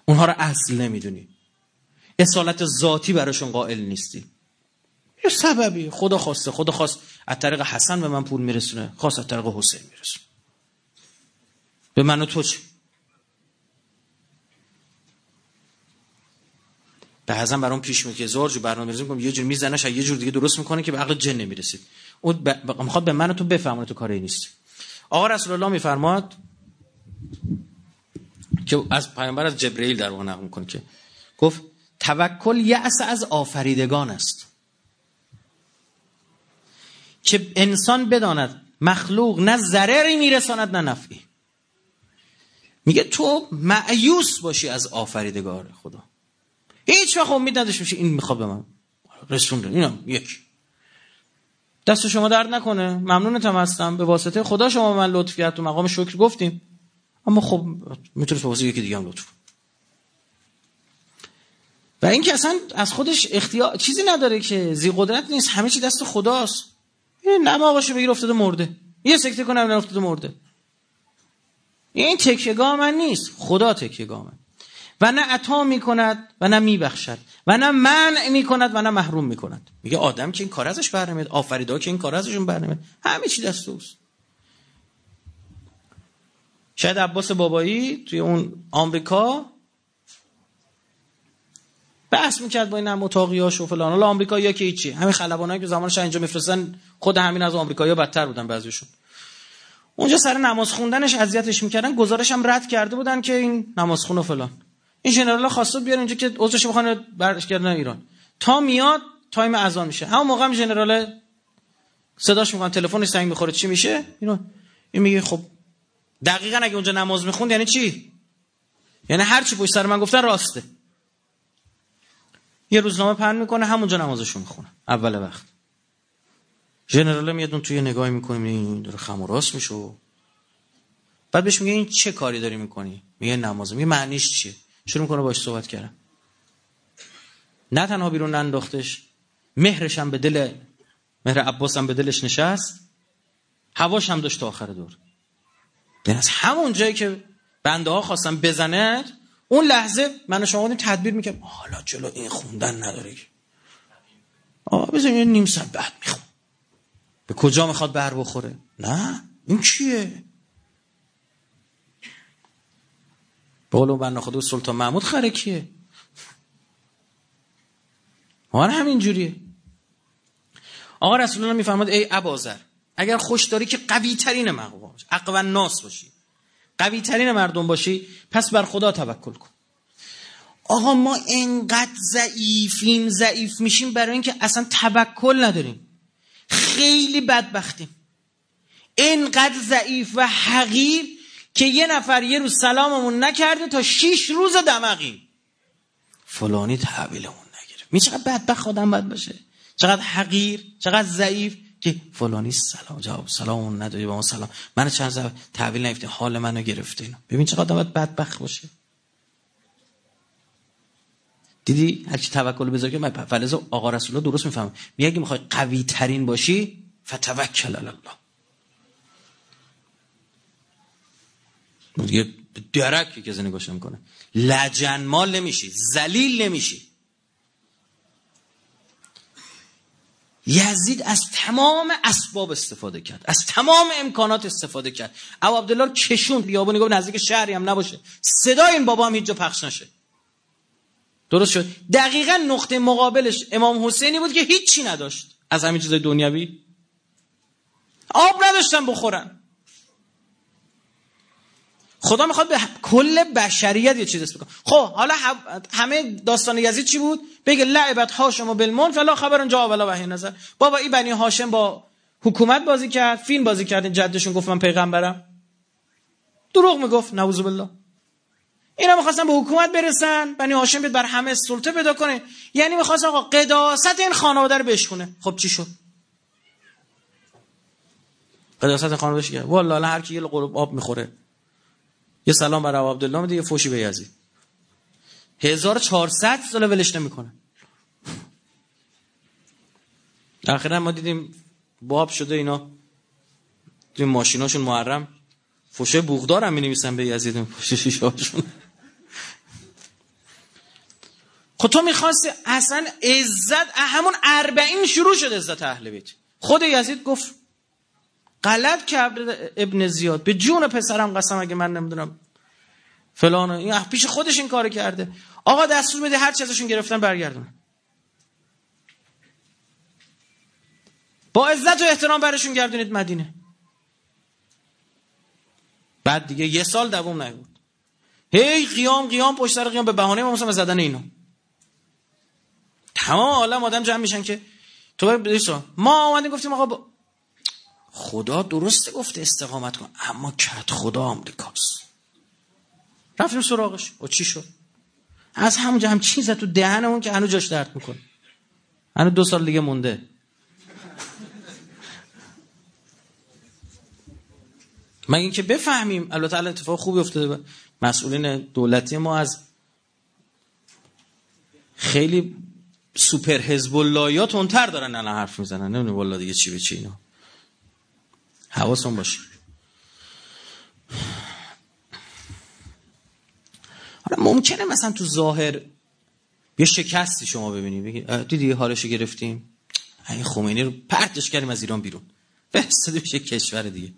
اونها رو اصل نمی‌دونی. اصالت ذاتی براشون قائل نیستی. یه سببی. خدا خواسته. خدا خواست از طریق حسن به من پول میرسونه. خواست از طریق حسین میرسونه. به من و تو چه بعضا برام پیش میاد که زار جو برنامه ریزی می‌کنم یه جور می‌زنه یه جور دیگه درست می‌کنه که به عقل جن نمی‌رسید. اون ب... می‌خواد به من و تو بفهمونه تو کاری نیست. آقا رسول الله میفرماد که از پیامبر از جبرئیل در واقع نقل می‌کنه که گفت توکل یأس از آفریدگان است. که انسان بداند مخلوق نه ضرری میرساند نه نفعی. میگه تو معیوس باشی از آفریدگار خدا. هیچ وقت امید نداشته باشی این می‌خواد به من رسون اینم یک. دست شما درد نکنه. ممنونتم هستم. به واسطه خدا شما من لطف کرد. تو مقام شکر گفتیم. اما خب می‌تونه به واسطه یکی دیگه هم لطف و این که اصلا از خودش اختیار چیزی نداره که زی قدرت نیست. همه چی دست خداست. این نماغاشو بگیر افتاده مرده. یه سکته کنه افتاده مرده. این تکیگاه من نیست. خدا تکیگاه من. و نه عطا می‌کند و نه میبخشد. و نه منع می‌کند و نه محروم می‌کند. میگه آدم که این کار ازش برنمیاد آفریدا که این کار ازشون برنمیاد. همه چی دست اوست. شاید عباس بابایی توی اون آمریکا بحث می‌کرد با این هم اتاقیاش و فلان. حالا آمریکایی‌ها که هیچی همین خلبانایی که زمانش اینجا میفرستن خود همین از آمریکایی‌ها بدتر بودن بعضیشون. اونجا سر نماز خوندنش اذیتش می‌کردن گزارش هم رد کرده بودن که این نماز و فلان. این ژنرال خواسته بیاره اینجا که عذرش بخونه برش کردن ایران. تا میاد تایم اذان میشه. همون موقع هم ژنرال صداش می‌کنن تلفنش زنگ می‌خوره. چی میشه؟ اینو این میگه خب دقیقا اگه اونجا نماز می‌خوند یعنی چی؟ یعنی هر چی پشت سر من گفتن راسته. یه روزنامه پن می‌کنه همونجا نمازشو می‌خونه. اول وقت. ژنرال میاد اون توی نگاهی می‌کنه این داره خم و راست میشه بعد بهش میگه این چه کاری داری می‌کنی؟ میگه نماز. میگه معنیش چیه؟ شروع می‌کنه باش صحبت کردن. نه تنها بیرون ننداختش مهرش هم به دل مهر عباس هم به دلش نشست هواش هم داشت تا آخر دور. یعنی از همون جایی که بنده ها خواستم بزنه اون لحظه من شما بودیم تدبیر می‌کنم حالا جلو این خوندن نداره آقا بزن نیم ساعت بعد میخون. به کجا می‌خواد بر بخوره؟ نه این چیه؟ به قول بنا سلطان محمود خره کیه ما همین جوریه. آقا رسول الله میفرماد ای ابازر اگر خوش داری که قوی ترین مقام باشی اقوى ناس باشی قوی ترین مردم باشی پس بر خدا توکل کن. آقا ما انقدر ضعیفیم ضعیف میشیم برای اینکه اصلا توکل نداریم. خیلی بدبختیم. انقدر ضعیف و حقیر که یه نفر یه روز سلاممون نکرده تا شیش روز دمقیم فلانی تحویلمون نگیره می چقدر بدبخت آدم باید باشه؟ چقدر حقیر چقدر ضعیف که فلانی سلام جواب سلام نداری با ما سلام. من چند زب تحویل نیفته حال منو گرفته اینا ببین چقدر باید بدبخت باشه. دیدی؟ هر چی توکل بذار که من آقا رسول الله درست میفهم میگه اگه می‌خوای قوی ترین باشی فتوکل علی الله. دیگه درک که نگاش می‌کنه. لجن مال نمیشی ذلیل نمیشی. یزید از تمام اسباب استفاده کرد. از تمام امکانات استفاده کرد. ابو عبدالله کشون بیابونی گفت نزدیک شهری هم نباشه. صدای این بابا هم هیچ پخش نشه. درست شد. دقیقا نقطه مقابلش امام حسینی بود که هیچی نداشت. از همین چیزای دنیوی آب نداشتن بخورن. خدا می‌خواد به کل بشریت یه چیز بکنه. خب حالا همه داستان یزید چی بود؟ بگه لعبت هاشم و بالمون فلا خبر اونجا ولا وحی نظر. بابا این بنی هاشم با حکومت بازی کرد فیلم بازی کرد جدشون گفت من پیغمبرم. دروغ می‌گفت نعوذ بالله. اینا می‌خواستن به حکومت برسن بنی هاشم بیاد بر همه سلطه پیدا کنه. یعنی می‌خواست آقا قداست این خانواده رو بشکونه. خب چی شد؟ قداست خانواده کرد والله هر کی یه قرب آب می‌خوره. یه سلام برای عبدالله میده یه فوشی به یزید. 1400 سال ولش نمی‌کنه. اخیرا ما دیدیم باب شده اینا. توی ماشیناشون محرم. فوشه بوغدار هم می به یزید. پشت شیشاشون خب تو می‌خواستی اصلا عزت همون اربعین شروع شد عزت اهل بیت. خود یزید گفت غلط کرد ابن زیاد. به جون پسرم قسم اگه من نمی‌دونم. فلان این پیش خودش این کار کرده. آقا دستور میده هر چی ازشون گرفتن برگردون با عزت و احترام برشون گردونید مدینه. بعد دیگه یه سال دوام نبود هی قیام قیام پشت سر قیام به بهانه ما مثلا زدن اینو. تمام عالم آدم جمع میشن که تو ما آمدیم گفتیم آقا خدا درست گفته استقامت کن اما کت خدا آمریکاست. رفتیم سراغش. و چی شد؟ از همونجا هم چیز تو دهنمون که هنو جاش درد می‌کنه. هنو دو سال دیگه مونده. مگه اینکه بفهمیم البته الان اتفاق خوبی افتاده مسئولین دولتی ما از خیلی سوپر حزب اللهیا تونتر دارن الان حرف می‌زنن. نمی‌دونم والا دیگه چی به چی اینا. حواسون باشه. حالا ممکنه مثلا تو ظاهر یه شکستی شما ببینید بگی دیدی حالشو گرفتیم؟ این خمینی رو پرتش کردیم از ایران بیرون. فرستادیم بشه کشور دیگه.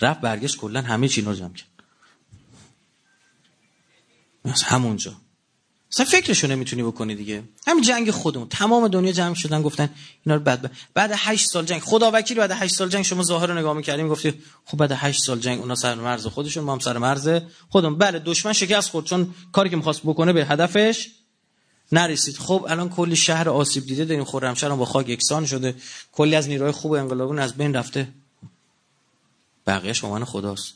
رفت برگشت کلا همه چینا رو جمع کرد. همونجا. اصلا فکرشو نمی‌تونی بکنی دیگه. همین جنگ خودمون. تمام دنیا جمع شدن گفتن اینا رو بعد بعد 8 سال جنگ. خدا وکیل بعد 8 سال جنگ شما ظاهر رو نگاه می‌کردیم گفتی خب بعد 8 سال جنگ اونا سر مرز خودشون ما هم سر مرز خودمون. بله دشمن شکست خورد چون کاری که می‌خواست بکنه به هدفش نرسید. خب الان کلی شهر آسیب دیده داریم. خرمشهر با خاک یکسان شده. کلی از نیروهای خوب انقلابون از بین رفته. بقیه‌اش من خداست.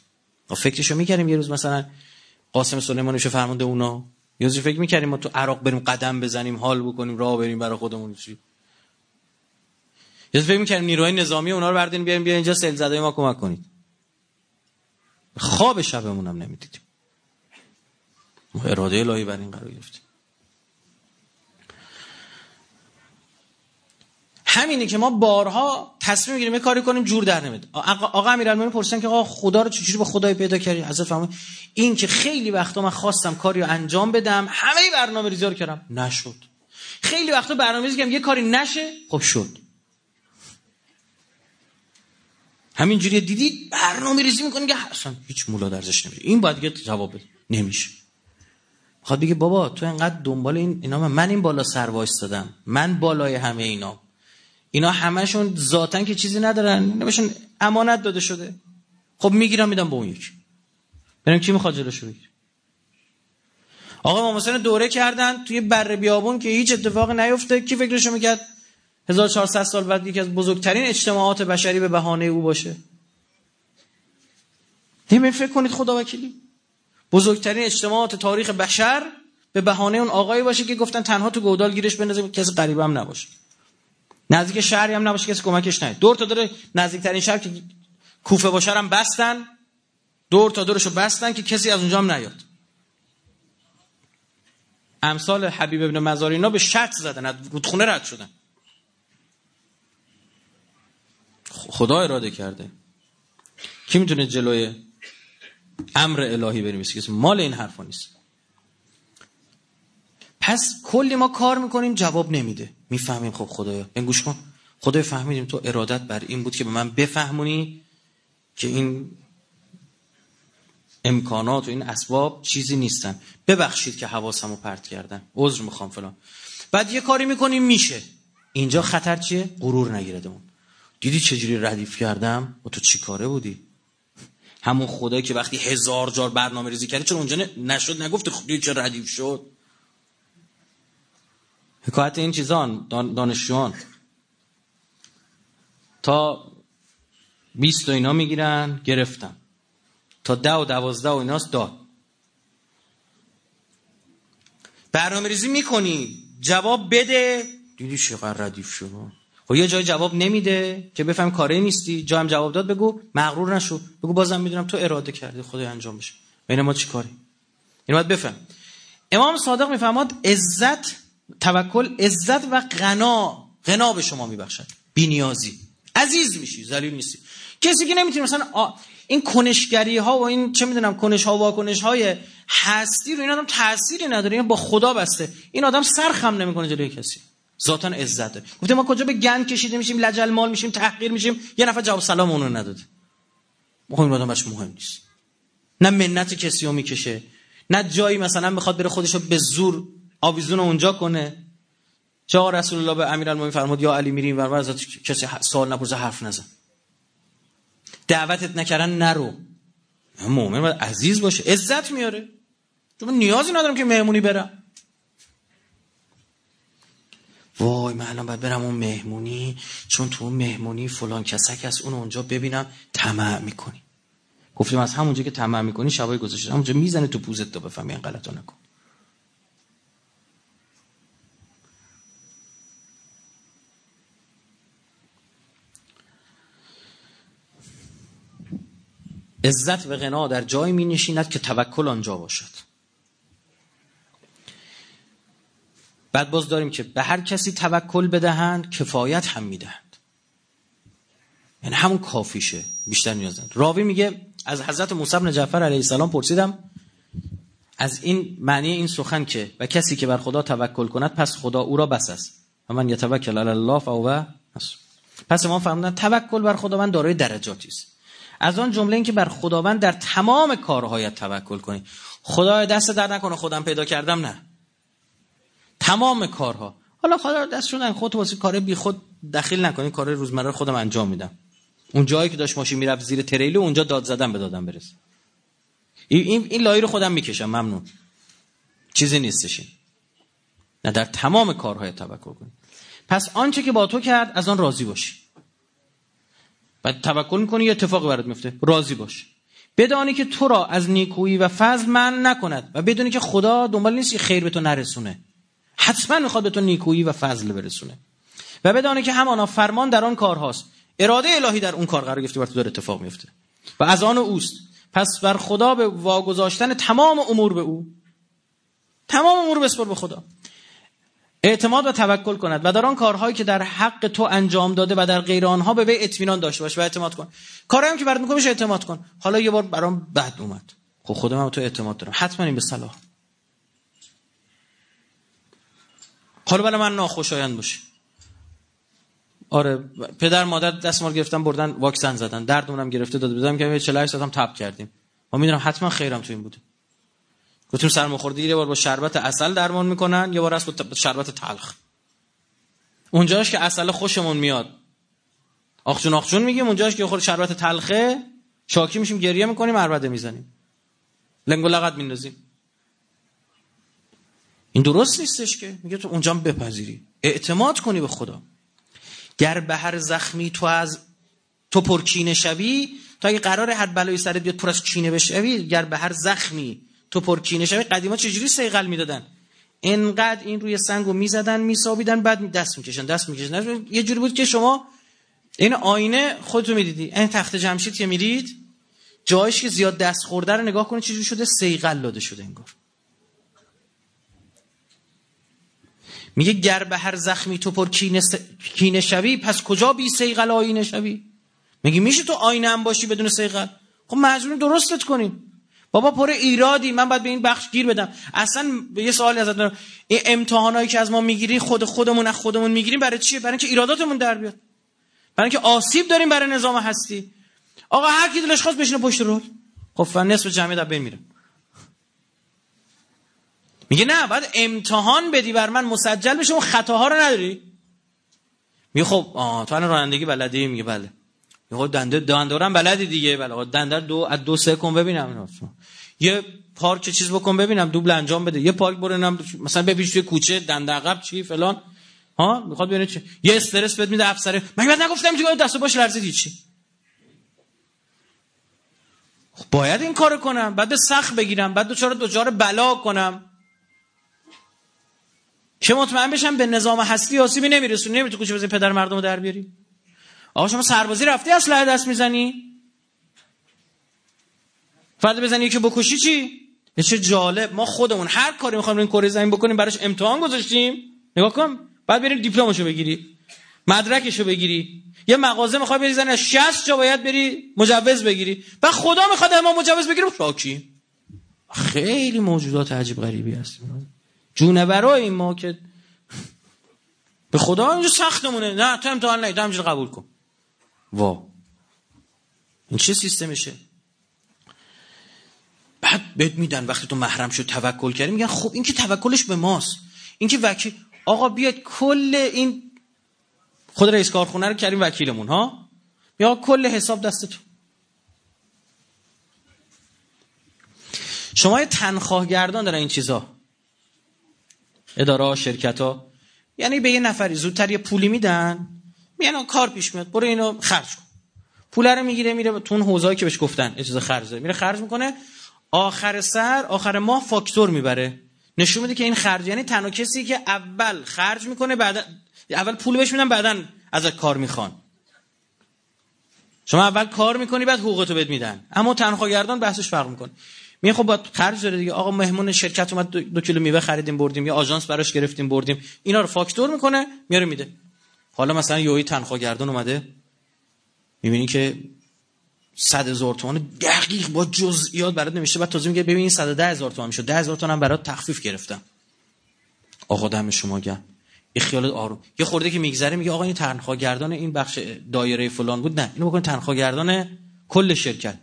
ما فکرشو می‌کردیم یه روز مثلا قاسم سلیمانیشو فرمانده اونا. یا فکر می‌کردیم ما تو عراق بریم قدم بزنیم حال بکنیم راه بریم برای خودمون. چی یا فکر می‌کردیم نیروهای نظامی اونا رو بردین بیاریم بیا اینجا سیل زده ما کمک کنید. خواب شبمون هم نمی‌دیدیم. ما اراده الهی بر این قرار گرفتیم. همینه که ما بارها تصمیم می‌گیریم یه کاری کنیم جور در نمیاد. آقا امیرالمومنین پرسیدن که آقا خدا رو چجوری به خدای پیدا کردی؟ حضرت فرمود این که خیلی وقتا من خواستم کاری رو انجام بدم همه برنامه ریزی رو کردم. نشد. خیلی وقتا برنامه ریزی کردم یه کاری نشه خب شد. همینجوری دیدی برنامه ریزی می‌کنی که اصلا هیچ مولا درزش نمیشه این باید دیگه جواب بده. نمیشه. خواهد بگه بابا تو انقدر دنبال این اینا من, من این بالا سر دادم من بالای همه اینا. اینا همشون ذاتن که چیزی ندارن نمیشون امانت داده شده. خب می‌گیرم میدم به اون یکی. بریم کی می‌خواد جلوشو بگیره؟ آقا ما مثلا دوره کردن توی بر بیابون که هیچ اتفاقی نیفته. کی فکرشو می‌کرد؟ 1400 سال بعد یکی از بزرگترین اجتماعات بشری به بهانه او باشه. نمی فکر کنید خدا وکیلی. بزرگترین اجتماعات تاریخ بشر به بهانه اون آقایی باشه که گفتن تنها تو گودال گیرش بندازیم کسی غریب هم نباشه. نزدیک شهری هم نباشه کسی کمکش نه دور تا دور نزدیکترین شهر که کوفه باشه هم بستن دور تا دورشو بستن که کسی از اونجا هم نیاد. امثال حبیب ابن مزارینا به شرط زدن از رودخونه رد شدن. خدا اراده کرده. کی می‌تونه جلوی امر الهی کسی؟ مال این حرفا نیست. پس کلی ما کار می‌کنیم جواب نمیده. می‌فهمیم خب خدایا. گوش کن. خدای فهمیدیم تو ارادت بر این بود که به من بفهمونی که این امکانات و این اسباب چیزی نیستن. ببخشید که حواسمو پرت کردن عذر می‌خوام فلان. بعد یه کاری می‌کنیم میشه. اینجا خطر چیه؟ غرور نگیرده دیدی چجوری ردیف کردم؟ و تو چی کاره بودی؟ همون خدایی که وقتی هزار جار برنامه ریزی کردی چون اونجا نشد؟ نگفت خب چه ردیف شد؟ حکایت این چیزان دانشجوان تا 20 و اینا می‌گیرن گرفتن. تا ده و دوازده و ایناست داد. برنامه ریزی می‌کنی. جواب بده. دیدی چقدر ردیف شد خب یه جای جواب نمیده که بفهم کاره نیستی. جا هم جواب داد بگو مغرور نشو. بگو بازم می‌دونم تو اراده کردی خدای انجام بشه. بین ما چی کاری؟ اینو باید بفهم. امام صادق میفهماد عزت توکل عزت و غنا غنا به شما میبخشد. بینیازی. عزیز میشی ذلیل نیستی. کسی که نمی‌تونه مثلا این کنشگری ها و این چه می‌دونم کنش ها و واکنش های هستی رو این آدم تأثیری نداره این با خدا بسته. این آدم سرخم نمی‌کنه جلوی کسی. ذاتا عزت داره. گفته ما کجا به گند کشیده میشیم لجل مال میشیم تحقیر میشیم یه نفر جواب سلام اونو نداده. خب این آدم مهم نیست. نه منت کسی رو می‌کشه نه جایی مثلا می‌خواد بره خودشو به زور آویزون اونجا کنه. چه رسول الله به امیرالمومنین فرمود یا علی میریم ور ور کسی سوال نپرسه حرف نزن. دعوتت نکردن نرو. مؤمن باید عزیز باشه. عزت میاره. چون نیازی ندارم که مهمونی برم. وای من الان باید برم اون مهمونی چون تو اون مهمونی فلان کسک از اون اونجا ببینم طمع می‌کنی. گفتیم از همونجا که طمع می‌کنی شبای گذاشته همونجا می‌زنه تو پوزت تا بفهمی این غلطو نکن. عزت و غنا در جایی می نشیند که توکل آنجا باشد. بعد باز داریم که به هر کسی توکل بدهند کفایت هم می‌دهند یعنی همون کافیشه بیشتر نیاز نداره راوی میگه از حضرت موسی بن جعفر علیه السلام پرسیدم از این معنی این سخن که و کسی که بر خدا توکل کند پس خدا او را بس است. و من یتوکل علی الله فهو پس ما فهمیدن توکل بر خداوند دارای درجاتی است. از آن جمله این که بر خداوند در تمام کارهایت توکل کنی. خدا دست در نکنه خودم پیدا کردم نه. تمام کارها. حالا خدا دستشون خودت واسه کار بی خود دخیل نکنی کار روزمره خودم انجام میدم. اون جایی که داشت ماشین می‌رفت زیر تریلی اونجا داد زدن به دادم برسه. این این لایه رو خودم می‌کشم ممنون. چیزی نیستش نه در تمام کارهای توکل کنی. پس آنچه که با تو کرد از آن راضی باشی. بعد توکل می‌کنی یه اتفاقی برات میفته؟ راضی باش. بدانی که تو را از نیکویی و فضل من نکند و بدونی که خدا دنبال نیست خیر به تو نرسونه. حتما می‌خواد به تو نیکویی و فضل برسونه. و بدانی که همانا فرمان در آن کار هاست. اراده الهی در اون کار قرار گرفته بر تو داره اتفاق میفته. و از آن اوست. پس بر خدا به واگذاشتن تمام امور به او. تمام امور بسپر به خدا. اعتماد و توکل کند و در آن کارهایی که در حق تو انجام داده و در غیر آنها به وی اطمینان داشته باش و اعتماد کن. کاری که برات می‌کنه اعتماد کن. حالا یه بار برام بد اومد. خب خودم هم تو اعتماد دارم. حتما این به صلاح. حالا برای من ناخوشایند باشه. آره پدر مادر دستمال گرفتن بردن واکسن زدن. دردمونم گرفته داده بودم که 48 ساعت هم تپ کردیم. ما می‌دونم حتما خیرم تو این بوده. گفتیم سرماخوردگی یه بار با شربت اصل درمان می‌کنن یه بار از با شربت تلخ. اونجاش که اصل خوشمون میاد. آخچون آخچون میگیم اونجاش که خود شربت تلخه شاکی میشیم گریه می‌کنیم عربده می‌زنیم. لنگو لغت میندازیم. این درست نیستش که. میگه تو اونجا بپذیری. اعتماد کنی به خدا. گر به هر زخمی تو از تو پرکینه شوی تا اگه قرار هر بلایی سرت بیاد پر از کینه بشوی گر به هر زخمی تو پرکینه شوی؟ قدیما چجوری سیغل می‌دادن؟ انقدر این روی سنگو می‌زدن میسابیدن بعد دست می‌کشن دست می‌کشن. یه جوری بود که شما این آینه خودتو می‌دیدی. این تخت جمشید که میرید جایش که زیاد دست خورده رو نگاه کنید چجوری شده؟ سیغل داده شده انگار. میگه گر به هر زخمی تو پر کینه, شوی پس کجا بی سیغل آینه شوی؟ میگه میشه تو آینه هم باشی بدون سیغل خب مجبور درستت کنیم بابا پر ایرادی من باید به این بخش گیر بدم. اصلا یه سوالی ازت دارم. این امتحانایی که از ما می‌گیری خود خودمون از خودمون می‌گیریم برای چیه؟ برای اینکه ایراداتمون در بیاد. برای اینکه آسیب داریم برای نظام هستی. آقا هر کی دلش خواست بشینه پشت رول. خب نصف جمعیت در بین میره میگه نه بعد امتحان بدی بر من مسجل بشه اون خطاها رو نداری؟ میگه خب آه تو رانندگی بلدی؟ میگه بله. میگه دنده دندورم بلدی دیگه. بله دنده دو از دو سه کن ببینم یه پارک چیز بکن ببینم دوبل انجام بده. یه پارک برو مثلا بپیش توی کوچه دنده عقب چی فلان. ها می‌خواد ببینه چی. یه استرس بهت میده افسره. من بعد نگفتم که دستو باش لرزید چی؟ خب باید این کارو کنم. بعد سخت بگیرم. بعد دوچار دوچار بلا کنم. که مطمئن بشم به نظام هستی آسیبی نمیرسونی نمی‌تونی کوچه بزنی پدر مردم رو در بیاری. آقا شما سربازی رفتی اسلحه دست می‌زنی؟ فرد بزنی که بکشی چی؟ چه جالب ما خودمون هر کاری می‌خوایم این کره زمین بکنیم براش امتحان گذاشتیم. نگاه کن بعد بریم دیپلمشو بگیری مدرکشو بگیری. یه مغازه می‌خوای بری زنی 60 جا باید بری مجوز بگیری. و خدا می‌خواد ما مجوز بگیریم. شاکی. خیلی موجودات عجیب غریبی هستیم جونورای ما که به خدا اینجا سختمونه. نه تو امتحان نه تو قبول کن. وا. این چه سیستمشه؟ بعد بهت میدن وقتی تو محرم شد توکل کردی میگن خب این که توکلش به ماست. این که وکیل آقا بیاد کل این خود رئیس کارخونه رو کردیم وکیلمون ها؟ یا کل حساب دست تو شما یه تنخواه گردان دارن این چیزا. اداره شرکت ها یعنی به یه نفری زودتر یه پولی میدن. میگن کار پیش میاد. برو اینو خرج کن. پول رو می‌گیره میره تو اون حوزه‌ای که بهش گفتن اجازه خرج داره میره خرج می‌کنه. آخر سر آخر ماه فاکتور می‌بره. نشون میده که این خرج یعنی تنها کسی که اول خرج می‌کنه بعد اول پول بهش میدن بعدا ازت کار می‌خوان. شما اول کار می‌کنی بعد حقوقتو بهت میدن. اما تنخواهگردان بحثش فرق می‌کنه. می خب باید خرج داره دیگه. آقا مهمون شرکت اومد دو, کیلو میوه خریدیم بردیم. یا آژانس براش گرفتیم بردیم. اینا رو فاکتور می‌کنه میاره میده. حالا مثلا یوی تنخواه گردان اومده. می‌بینی که صد هزار تومان دقیق با جزئیات برات نمیشه بعد تازه میگه ببین این ده هزار تومان میشه ده هزار تومان برات تخفیف گرفتم. آقا دم شما گرم. یه خیال آروم. یه خورده که میگذره میگه آقا این تنخواه گردان این بخش دایره فلان بود. نه اینو بکن تنخواه گردان کل شرکت.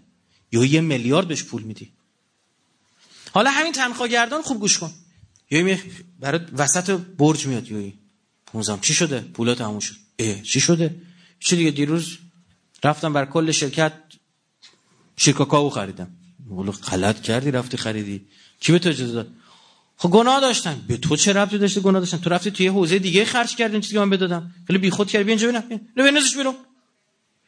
یا یه میلیارد بهش پول میدی. حالا همین تنخواهگردان خوب گوش کن. یا برای وسط برج میاد یوی موزم چی شده؟ پولا تموم شد. اه چی شده؟ چی دیگه؟ دیروز رفتم بر کل شرکت شیرکاکاو خریدم. بولو غلط کردی رفتی خریدی. کی به تو اجازه داد؟ خب گناه داشتن. به تو چه ربطی داشته گناه داشتن؟ تو رفتی توی حوزه دیگه خرج کردین چیزی که من بدادم. خیلی بیخود کردی. بیا اینجا ببینم نه بنزش بیرون.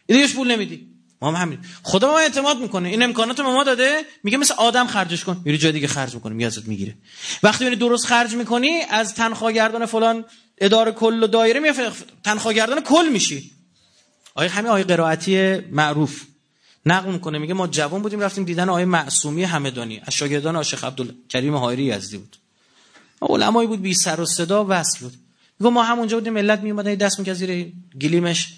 دیگه پول نمیدی. ما هم همین. خدا ما اعتماد می‌کنه. این امکانات ما ما داده. میگه مثل آدم خرجش کن. میری جای دیگه خرج می‌کنه میگه می‌گیره. وقتی میری درست خرج می‌کنی از تنخواهگردان فلان اداره کل و دایره می تنخواهگردان کل میشی. آیه همین آیه قرائتی معروف. نقل می‌کنه میگه ما جوان بودیم رفتیم دیدن آیه معصومی همدانی. از شاگردان آشخ عبدالکریم هایری یزدی بود. علمایی بود بی سر و صدا وصل بود. میگه ما همونجا بودیم ملت میومدن دست می‌کرد زیر گلیمش.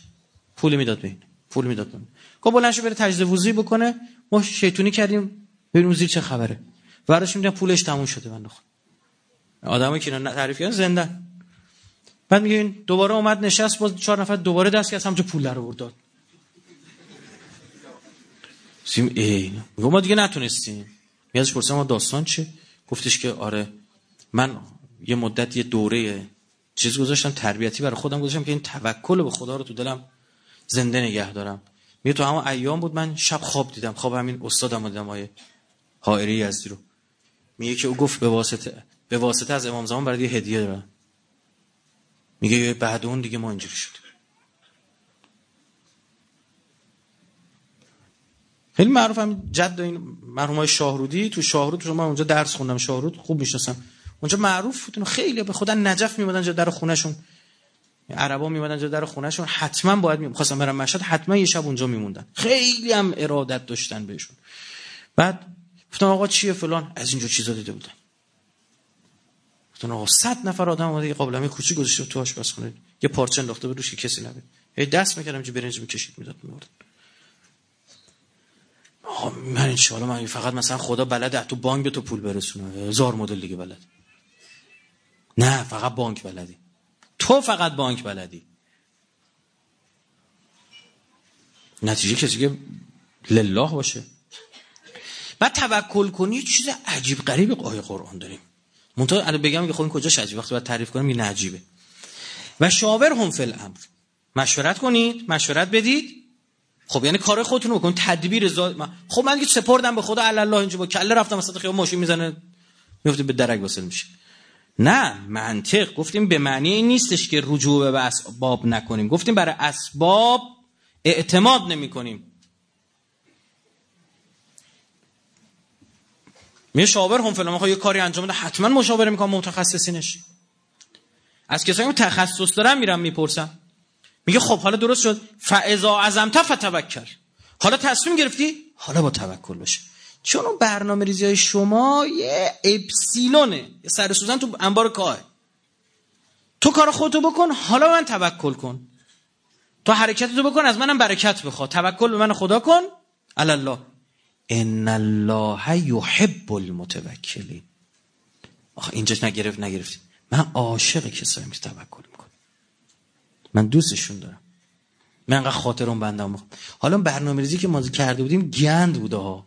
پول می‌داد بین پول می‌داد بین گفت بلند بره تجزیه وضوئی بکنه. ما شیطونی کردیم. ببینیم زیر چه خبره. وراش میدن پولش تموم شده بنده خدا. آدمایی که تعریف کردن زنده بعد میگه دوباره اومد نشست باز چهار نفر دوباره دست کرد همونجا پول رو برد داد. سیم ای ما دیگه نتونستیم. میازش پرسیدم ما داستان چه؟ گفتش که آره من یه مدت یه دوره چیز گذاشتم تربیتی برای خودم گذاشتم که این توکل به خدا رو تو دلم زنده نگه دارم. میگه تو همون ایام بود من شب خواب دیدم خواب همین استادم دیدم های حائری یزدی رو. میگه که او گفت به واسطه به واسطه از امام زمان برای یه هدیه دارم. میگه بعد اون دیگه ما اینجوری شد خیلی معروف هم جد این مرحوم های شاهرودی. تو شاهرود من اونجا درس خوندم. شاهرود خوب می‌شناسم. اونجا معروف بود خیلی به خدا نجف میمدن جا در خونهشون. عربا میمدن جا در خونهشون. حتما باید می خواستم برم مشهد. حتما یه شب اونجا میموندن. خیلی هم ارادت داشتن بهشون. بعد گفتم آقا چیه فلان؟ از اینجا چیزا دیده بودن. گفتن آقا صد نفر آدم اومده یه قابلمه کوچیک گذاشته تو آشپزخونه. یه پارچه انداخته به روش که کسی نبید هی دست می‌کردم چه برنج می‌کشید می‌داد میورد من ان من فقط مثلا خدا بلده تو بانک به تو پول برسونه. هزار مدل دیگه بلد. نه فقط بانک بلدی. تو فقط بانک بلدی. نتیجه کسی که لله باشه. بعد توکل کنی چیز عجیب غریب آیه قرآن داریم. منتها الان بگم که خب این کجاش عجیب وقتی باید تعریف کنم این عجیبه و شاور هم فی الامر. مشورت کنید مشورت بدید. خب یعنی کار خودتون رو بکن تدبیر زاد خب من که سپردم به خدا الله اینجا با کله رفتم مثلا خیلی ماشین می‌زنه میفته به درک واسه میشه. نه منطق. گفتیم به معنی این نیستش که رجوع به اسباب نکنیم. گفتیم برای اسباب اعتماد نمی کنیم می شاور هم فلان یه کاری انجام بده. حتما مشاوره می‌کنم متخصصینش. از کسایی که تخصص دارن میرم می‌پرسم میگه خب حالا درست شد. فاذا عزمت فتوکل. حالا تصمیم گرفتی؟ حالا با توکل باشه چون اون برنامه ریزی های شما یه اپسیلونه. یه سر سوزن تو انبار کاه تو کار خودتو بکن حالا من توکل کن. تو حرکتتو بکن از منم برکت بخوا. توکل به من خدا کن. الله. ان الله یحب المتوکلین آخه اینجاش نگرفت نگرفتی من عاشق کسایی که توکل می‌کنم. من دوستشون دارم. من انقدر خاطرم بندم حالا برنامه ریزی که ما کرده بودیم گند بوده ها.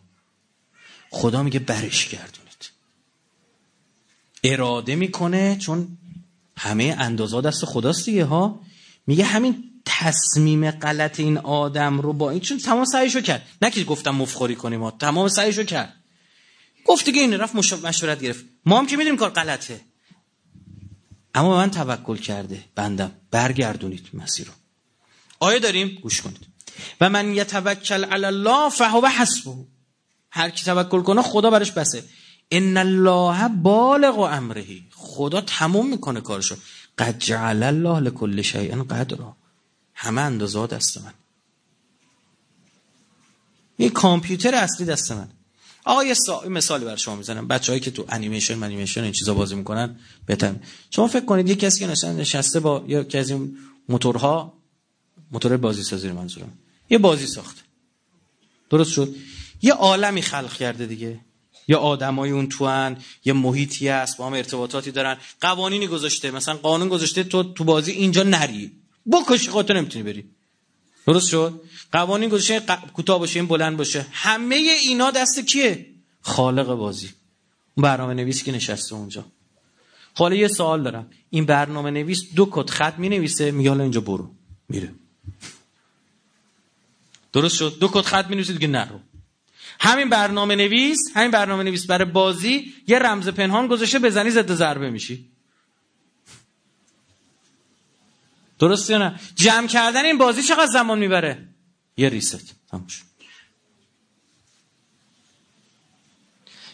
خدا میگه برش گردونید اراده می‌کنه چون همه اندازه دست خداست دیگه ها. میگه همین تصمیم غلط این آدم رو با این چون تمام سعیشو کرد. که گفتم مفخوری کنیم ها تمام سعیشو کرد. گفت دیگه این رفت مشورت گرفت. ما هم که می‌دونیم کار غلطه. اما من توکل کرده بندم. برگردونید مسیر رو. آیه داریم؟ گوش کنید. و من یتوکل علی الله فهو حسبه. هر کی توکل کنه خدا برش بسه. ان الله بالغ امره. خدا تموم می‌کنه کارشو. قد جعل الله لكل شیء قدرا. همه اندازه دست من. این کامپیوتر اصلی دست من. آقا یه مثالی بر شما می‌زنم. بچه‌هایی که تو انیمیشن انیمیشن این چیزا بازی می‌کنن بهتر. شما فکر کنید یه کسی که نشسته با یه از این موتورها موتور بازی سازی منظورم. یه بازی ساخت درست شد؟ یه عالمی خلق کرده دیگه. یا آدمای اون توان یه محیطی هست با هم ارتباطاتی دارن. قوانینی گذاشته. مثلا قانون گذاشته تو تو بازی اینجا نری. بکشی خودت نمی‌تونی بری. درست شد؟ قوانین گذاشته کوتاه باشه این بلند باشه. همه اینا دست کیه؟ خالق بازی. اون برنامه نویسی که نشسته اونجا. حالا یه سوال دارم. این برنامه نویس دو کت خط می نویسه میگه حالا اینجا برو. میره. درست شد؟ دو کت خط می نویسه دیگه نرو. همین برنامه نویس همین برنامه نویس برای بازی یه رمز پنهان گذاشته بزنی ضد ضربه میشی. درست یا نه؟ جمع کردن این بازی چقدر زمان می‌بره؟ یه ریست. تموم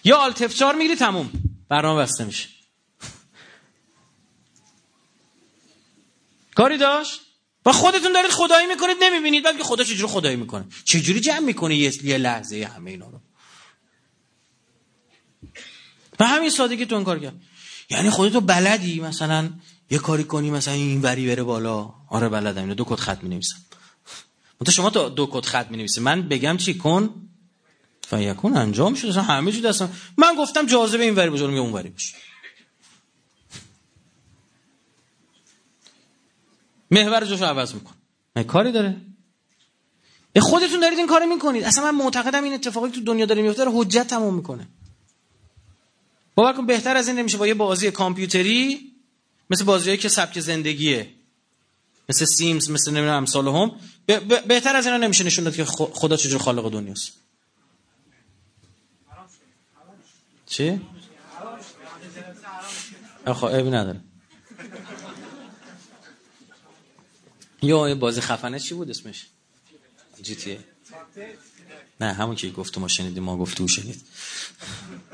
یا آلت F4 می‌گیری تموم. برنامه بسته میشه. کاری داشت؟ و خودتون دارید خدایی می‌کنید نمی‌بینید بلکه خدا چجوری خدایی می‌کنه؟ چجوری جمع می‌کنه یه لحظه همه اینا رو؟ و همین سادگی تو کار کرد. یعنی خودتو بلدی مثلا یه کاری کنی مثلا این وری بره بالا. آره بلدم. اینو دو کد خط می نویسم شما تو دو کد خط می نویسی من بگم چی؟ کن. فیکون انجام شد. اصلا همه چی دستم. من گفتم جاذبه این وری باشه اون وری باشه محور جاشو عوض میکن. نه کاری داره. خودتون دارید این کارو می‌کنید. اصلا من معتقدم این اتفاقی تو دنیا داره میفته حجت تموم می‌کنه. باور کن بهتر از این نمیشه با یه بازی کامپیوتری مثل بازیایی که سبک زندگیه. مثل سیمز مثل نمی‌دونم امثال هم بهتر از اینا نمیشه نشون داد که خدا چجور خالق دنیاست. چی؟ خب ابی نداره. یا یه بازی خفنه چی بود اسمش؟ جی تی نه همون که گفت ما شنیدیم ما گفت او شنید.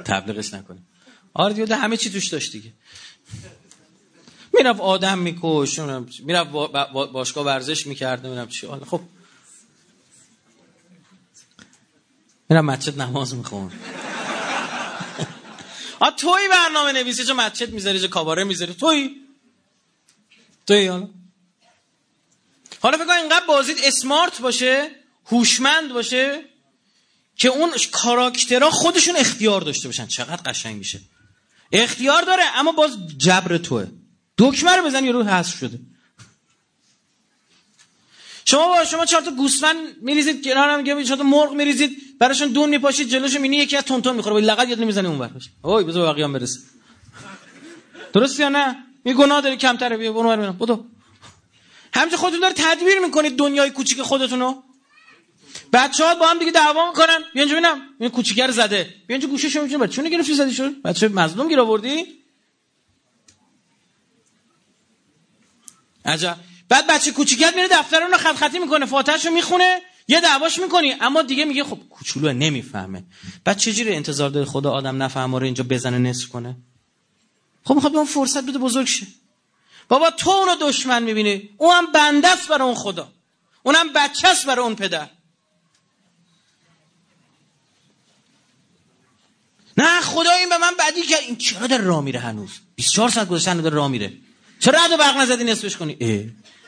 تبلیغش نکنیم. آره دیگه همه چی توش داشت دیگه. می‌رفت آدم میکش می‌رفت باشگاه ورزش می‌کرد نمی‌دونم چی. خب. میرم مسجد نماز میخون آ توی برنامه نویسی چه مسجد می‌ذاری چه کاباره می‌ذاری. توی توی حالا. حالا فکر کن اینقدر بازید اسمارت باشه هوشمند باشه که اون کاراکترها خودشون اختیار داشته باشن. چقدر قشنگ میشه اختیار داره اما باز جبر توه. دکمه رو بزن رو حذف شده. شما با شما چهار تا گوسفند میریزید کنار هم میگه چهار تا مرغ میریزید براشون دون میپاشید جلوشو مینی یکی از تونتون می‌خوره ولی لقد یاد نمی‌زنه اون برش اوی بذار بقیه هم برسه. درست یا نه؟ می گناه داری کمتره بیا برو برو بدو. همچه خودتون داره تدبیر می‌کنید دنیای کوچیک خودتونو. بچه ها با هم دیگه دعوا می‌کنن. بیا اینجا ببینم. این کوچیکر زده. بیا اینجا گوشه شما می‌تونه چونه گرفتی زدی شد. بچه مظلوم گیر آوردی. عجب. بعد بچه کوچیکت میره دفتر رو خط خطی می‌کنه فاتحهشو می‌خونه یه دعواش می‌کنی اما دیگه میگه خب کوچولو نمی‌فهمه. بعد چجوری انتظار داره خدا آدم نفهمه رو اینجا بزنه نصف کنه؟ خب می‌خواد به اون فرصت بده بزرگ شه. بابا تو اونو دشمن می‌بینی اون هم بنده است برای اون خدا. اونم بچه است برای اون پدر. نه خدا این به من بدی کرد این چرا در راه میره هنوز؟ 24 ساعت گذشته در راه میره. چرا رد و برق نزدی نصفش کنی؟ اه.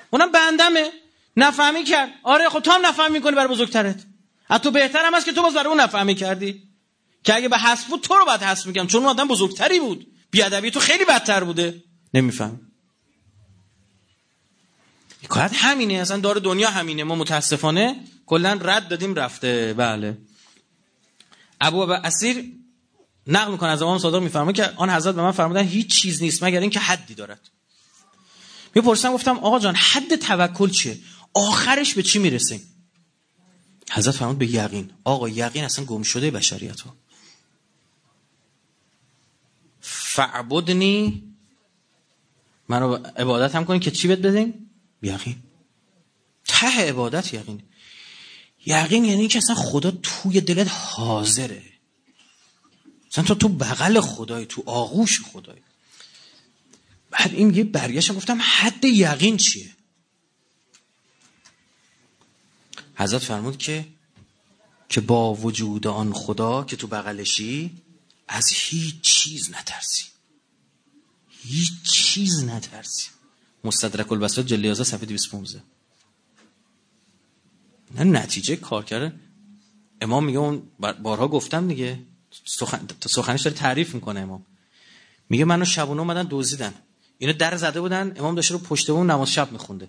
اونم بندمه. نفهمی کرد. آره خب تو هم نفهمی کنی برای بزرگترت. از تو بهتر هم هست که تو باز برای اون نفهمی کردی. که اگه به حسب بود تو رو باید حسب میگم چون اون آدم بزرگتری بود. بیادبی تو خیلی بدتر بوده. نمیفهم. کارت همینه. اصلا داره دنیا همینه. ما متاسفانه کلا رد دادیم رفته. بله. ابو اسیر نقل می‌کنه از امام صادق میفرمه که آن حضرت به من فرمودن هیچ چیز نیست مگر اینکه حدی دارد. می‌پرسم گفتم آقا جان حد توکل چیه؟ آخرش به چی می‌رسیم؟ حضرت فرمود به یقین. آقا یقین اصلا گم شده بشریت ها فعبدنی منو عبادت هم کنی که چی بهت بدیم؟ یقین. ته عبادت یقین. یقین یعنی که اصلا خدا توی دلت حاضره. اصلا تو تو بغل خدای تو آغوش خدای. بعد این یه برگشتم گفتم حد یقین چیه؟ حضرت فرمود که که با وجود آن خدا که تو بغلشی از هیچ چیز نترسی. هیچ چیز نترسی. مستدرک البصره جلی 11 صفحه 215 نه نتیجه کار کرده. امام میگه اون بارها گفتم دیگه. سخن... سخنش داره تعریف می‌کنه امام. میگه منو شبونه اومدن دزدیدن. اینو در زده بودن امام داشته رو پشت اون نماز شب میخونده.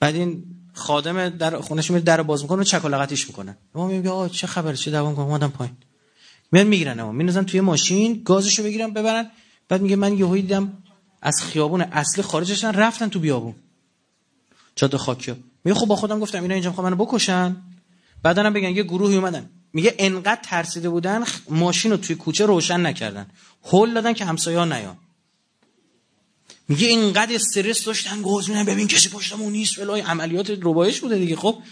بعد این خادم در خونش میره در باز می‌کنه و چکلقتیش می‌کنن امام میگه آقا چه خبره چه دوام کنم اومدم پایین. میان می‌گیرن امام مینازن توی ماشین گازشو بگیرن ببرن. بعد میگه من یهو دیدم از خیابون اصلی خارجشن رفتن تو بیابون. جاده خاکی میگه خب با خودم گفتم اینا اینجا می‌خوام منو بکشن. بعدا هم بگن یه گروهی اومدن. میگه انقدر ترسیده بودن ماشین رو توی کوچه روشن نکردن. هول دادن که همسایه ها نیان میگه اینقدر استرس داشتن گوز میدن ببین کسی پشتمون نیست ولای عملیات روبایش بوده دیگه. خب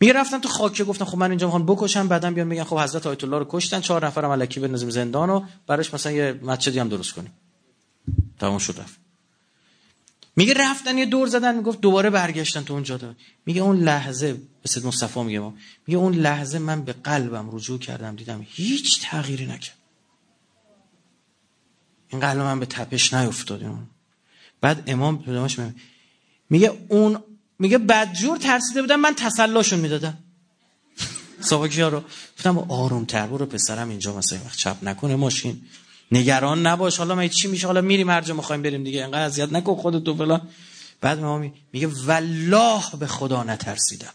میگه رفتم تو خاکه گفتم خب من اینجا می‌خوام بکشم بعدا بیان میگن خب حضرت آیت الله رو کشتن چهار نفرم الکی بنظیم زندان و براش مثلا یه مسجدی هم درست کنیم. تمام شد رفت. میگه رفتن یه دور زدن می‌گفت دوباره برگشتن تو اون جاده میگه اون لحظه به سید مصطفی میگه ما میگه اون لحظه من به قلبم رجوع کردم دیدم هیچ تغییری نکرد. این قلب من به تپش نیفتاد بعد امام میگه اون میگه بدجور ترسیده بودم من تسلاشون می‌دادم. ساواکی ها رو. گفتم آروم تر برو پسرم اینجا مثلا وقت چپ نکنه ماشین. نگران نباش حالا ما چی میشه؟ حالا میریم هر جا می‌خوایم بریم دیگه انقدر اذیت نکن خودت تو فلان. بعد ما میگه والله به خدا نترسیدم.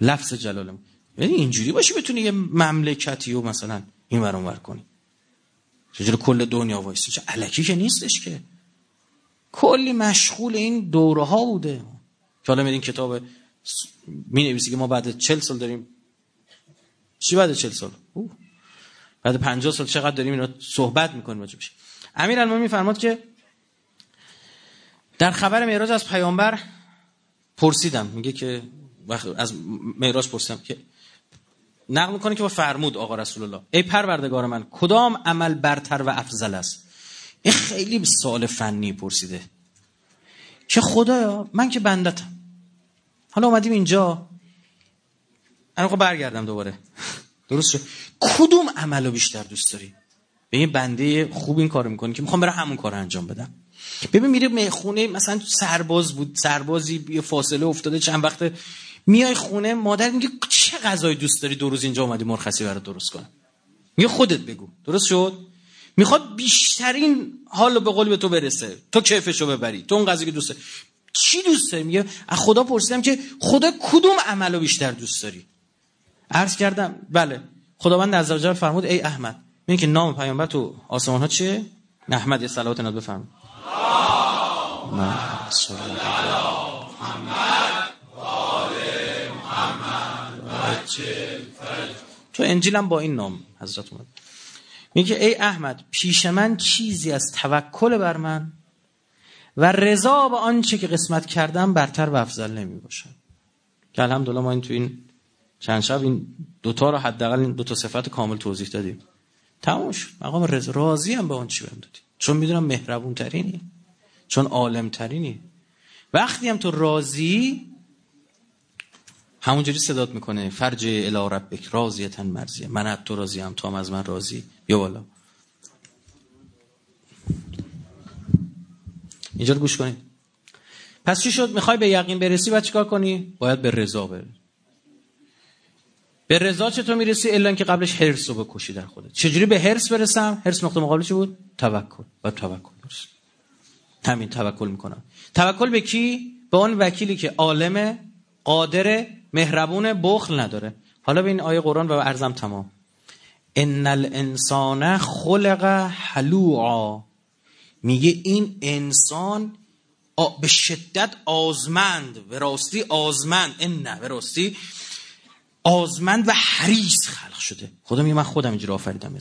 لفظ جلالم. یعنی اینجوری باشی بتونی یه مملکتی و مثلا این ور ور کنی. چجوری کل دنیا وایسی چه الکی که نیستش که. کلی مشغول این دوره ها بوده. که حالا این کتاب می نویسی که ما بعد چل سال داریم. چی بعد چل سال؟ اوه. بعد پنجاه سال چقدر داریم اینا صحبت می‌کنیم راجبش امیر المومنین فرماد که در خبر معراج از پیامبر پرسیدم. میگه که از معراج پرسیدم که نقل می‌کنه که با فرمود آقا رسول الله ای پروردگار من کدام عمل برتر و افضل است؟ این خیلی سوال فنی پرسیده. که خدایا من که بندتم. حالا اومدیم اینجا. الان خب برگردم دوباره. درست شد. کدوم عملو بیشتر دوست داری؟ به این بنده خوب این کارو می‌کنی که می‌خوام برم همون کار انجام بدم. ببین میره می‌خونه مثلا سرباز بود سربازی یه فاصله افتاده چند وقت میای خونه مادر میگه چه غذای دوست داری؟ دو روز اینجا اومدی مرخصی برات درست کنم. میگه خودت بگو. درست شد؟ می‌خواد بیشترین حال به قول به تو برسه. تو کیفشو ببری. تو اون قضیه که دوست چی دوست داری؟ میگه از خدا پرسیدم که خدا کدوم عملو بیشتر دوست داری؟ عرض کردم بله. خداوند عزوجل فرمود ای احمد. میگه که نام پیامبر تو آسمان ها چیه؟ احمد یه صلوات ناد بفرمایید. تو انجیلم با این نام حضرت اومد. میگه ای احمد پیش من چیزی از توکل بر من و رضا به آنچه که قسمت کردم برتر و افضل نمی باشد. که الحمدلله ما این تو این چند شب این دوتا رو حداقل این دوتا صفت کامل توضیح دادیم. تموم شد. مقام رضا راضی هم به اون چی بهم دادی؟ چون می‌دونم مهربون ترینی چون عالم ترینی وقتی هم تو راضی همونجوری صدات می‌کنه. فرج الی ربک راضیتن مرضیه. من از تو راضی هم تو از من راضی. بیا بالا. اینجا رو گوش کنید. پس چی شد؟ می‌خوای به یقین برسی و چیکار کنی؟ باید به رضا بری. به رضا چطور می‌رسی؟ الا اینکه قبلش حرص رو بکشی در خودت. چجوری به حرص برسم؟ حرص نقطه مقابل چی بود؟ توکل. و توکل برس همین توکل می‌کنم. توکل به کی؟ به اون وکیلی که عالم قادر مهربون بخل نداره. حالا به این آیه قرآن و ارزم تمام. ان الانسان خلق حلوعا. میگه این انسان به شدت آزمند به راستی آزمند. این نه به راستی آزمند و حریص خلق شده. خدا میگه من خودم اینجوری آفریدم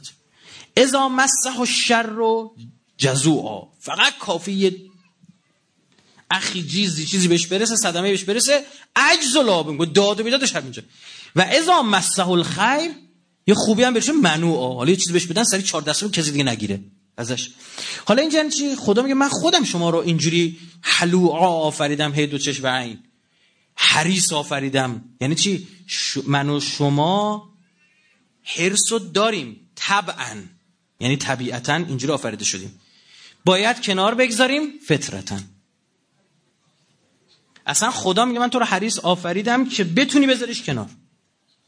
ازا مسح و شر و جزوعا. فقط کافی اخی چیزی چیزی بهش برسه صدمه بهش برسه عجز و لابم داد و بیدادش همینجا. و ازا مسح الخیر یه خوبی هم بهش منوع. حالا یه چیزی بهش بدن سری چهار رو کسی دیگه نگیره ازش. حالا اینجا یعنی چی؟ خدا میگه من خودم شما رو اینجوری حلوعا آفریدم هی دو چشم و عین. حریص آفریدم. یعنی چی؟ من و شما حرس داریم طبعا. یعنی طبیعتا اینجوری آفریده شدیم. باید کنار بگذاریم فطرتا. اصلا خدا میگه من تو رو حریص آفریدم که بتونی بذاریش کنار.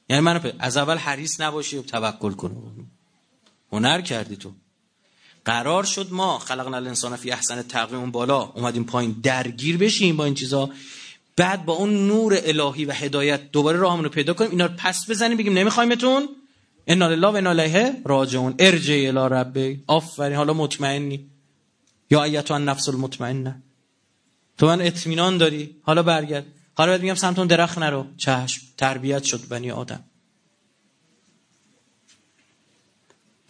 یعنی من از اول حریص نباشی و توکل کن. هنر کردی تو. قرار شد ما خلقنا الانسان فی احسن تقویم بالا اومدیم پایین درگیر بشیم با این چیزا. بعد با اون نور الهی و هدایت دوباره راهمون رو پیدا کنیم اینا رو پس بزنیم بگیم نمیخوایمتون ان لله و انا الیه راجعون. ارجع الی ربی. آفرین. حالا مطمئنی. یا ایتو النفس المطمئنه. تو من اطمینان داری؟ حالا برگرد. حالا بهت میگم سمت اون درخت نرو. چشم. تربیت شد بنی آدم.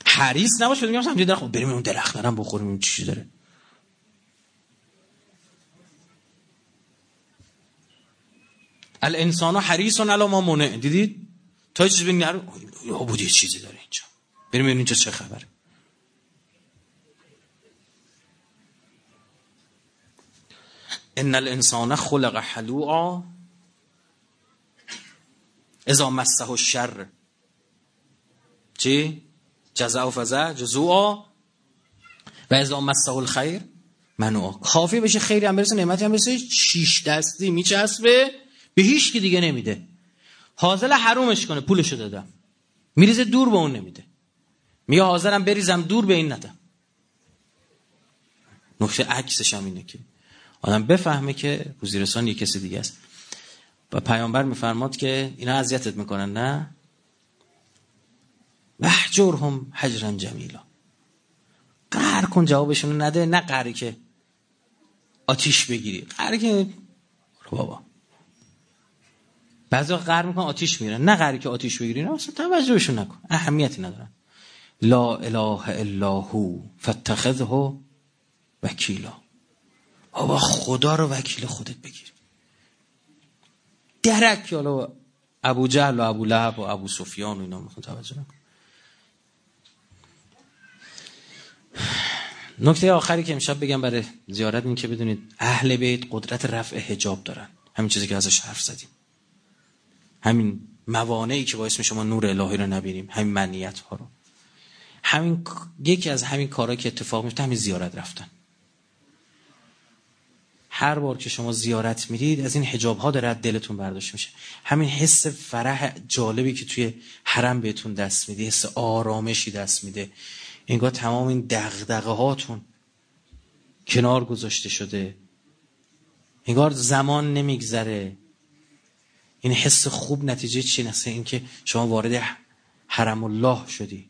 حریص نباش بهت میگم سمت درخت. بریم اون درخت نرم بخوریم این چی داره. الانسان حریص علی ما منع. دیدید تا چیز ببینید یا بود یه چیزی داره اینجا. بریم اینجا چه خبره. ان الانسان خلق حلوعا اذا مسه الشر. چی؟ جزع و فزع جزوعا. و اذا مسه الخیر منوعا. کافی بشه خیلی هم برسه نعمتی هم برسه شیش دستی میچسبه به هیچ کی دیگه نمیده. حاضر حرومش کنه پولشو دادم میریزه دور به اون نمیده. میگه حاضرم بریزم دور به این ندم نکته عکسش هم اینه که آدم بفهمه که وزیرستان یه کسی دیگه است. و پیامبر میفرماد که اینا اذیتت می‌کنن نه؟ وحجرهم حجرا جمیلا. قهر کن جوابشون نده نه قهری که آتیش بگیری. قهری که بابا. بعضی قهر می‌کنن آتیش می‌گیرن. نه قهری که آتیش بگیری نه اصلا توجهشون نکن. اهمیتی ندارن. لا اله الا هو فاتخذه وکیلا. بابا خدا رو وکیل خودت بگیر. درک حالا ابو جهل و ابو لهب و ابو سفیان و اینا می‌خوان توجه نکته آخری که امشب بگم برای زیارت این که بدونید اهل بیت قدرت رفع حجاب دارن. همین چیزی که ازش حرف زدیم. همین موانعی که باعث شما نور الهی رو نبینیم. همین منیت ها رو. همین یکی از همین کارا که اتفاق میفته همین زیارت رفتن. هر بار که شما زیارت میرید از این حجاب ها داره دلتون برداشت میشه. همین حس فرح جالبی که توی حرم بهتون دست میده حس آرامشی دست میده. انگار تمام این دغدغه هاتون کنار گذاشته شده. انگار زمان نمیگذره. این حس خوب نتیجه چی؟ نسه اینکه شما وارد حرم الله شدی.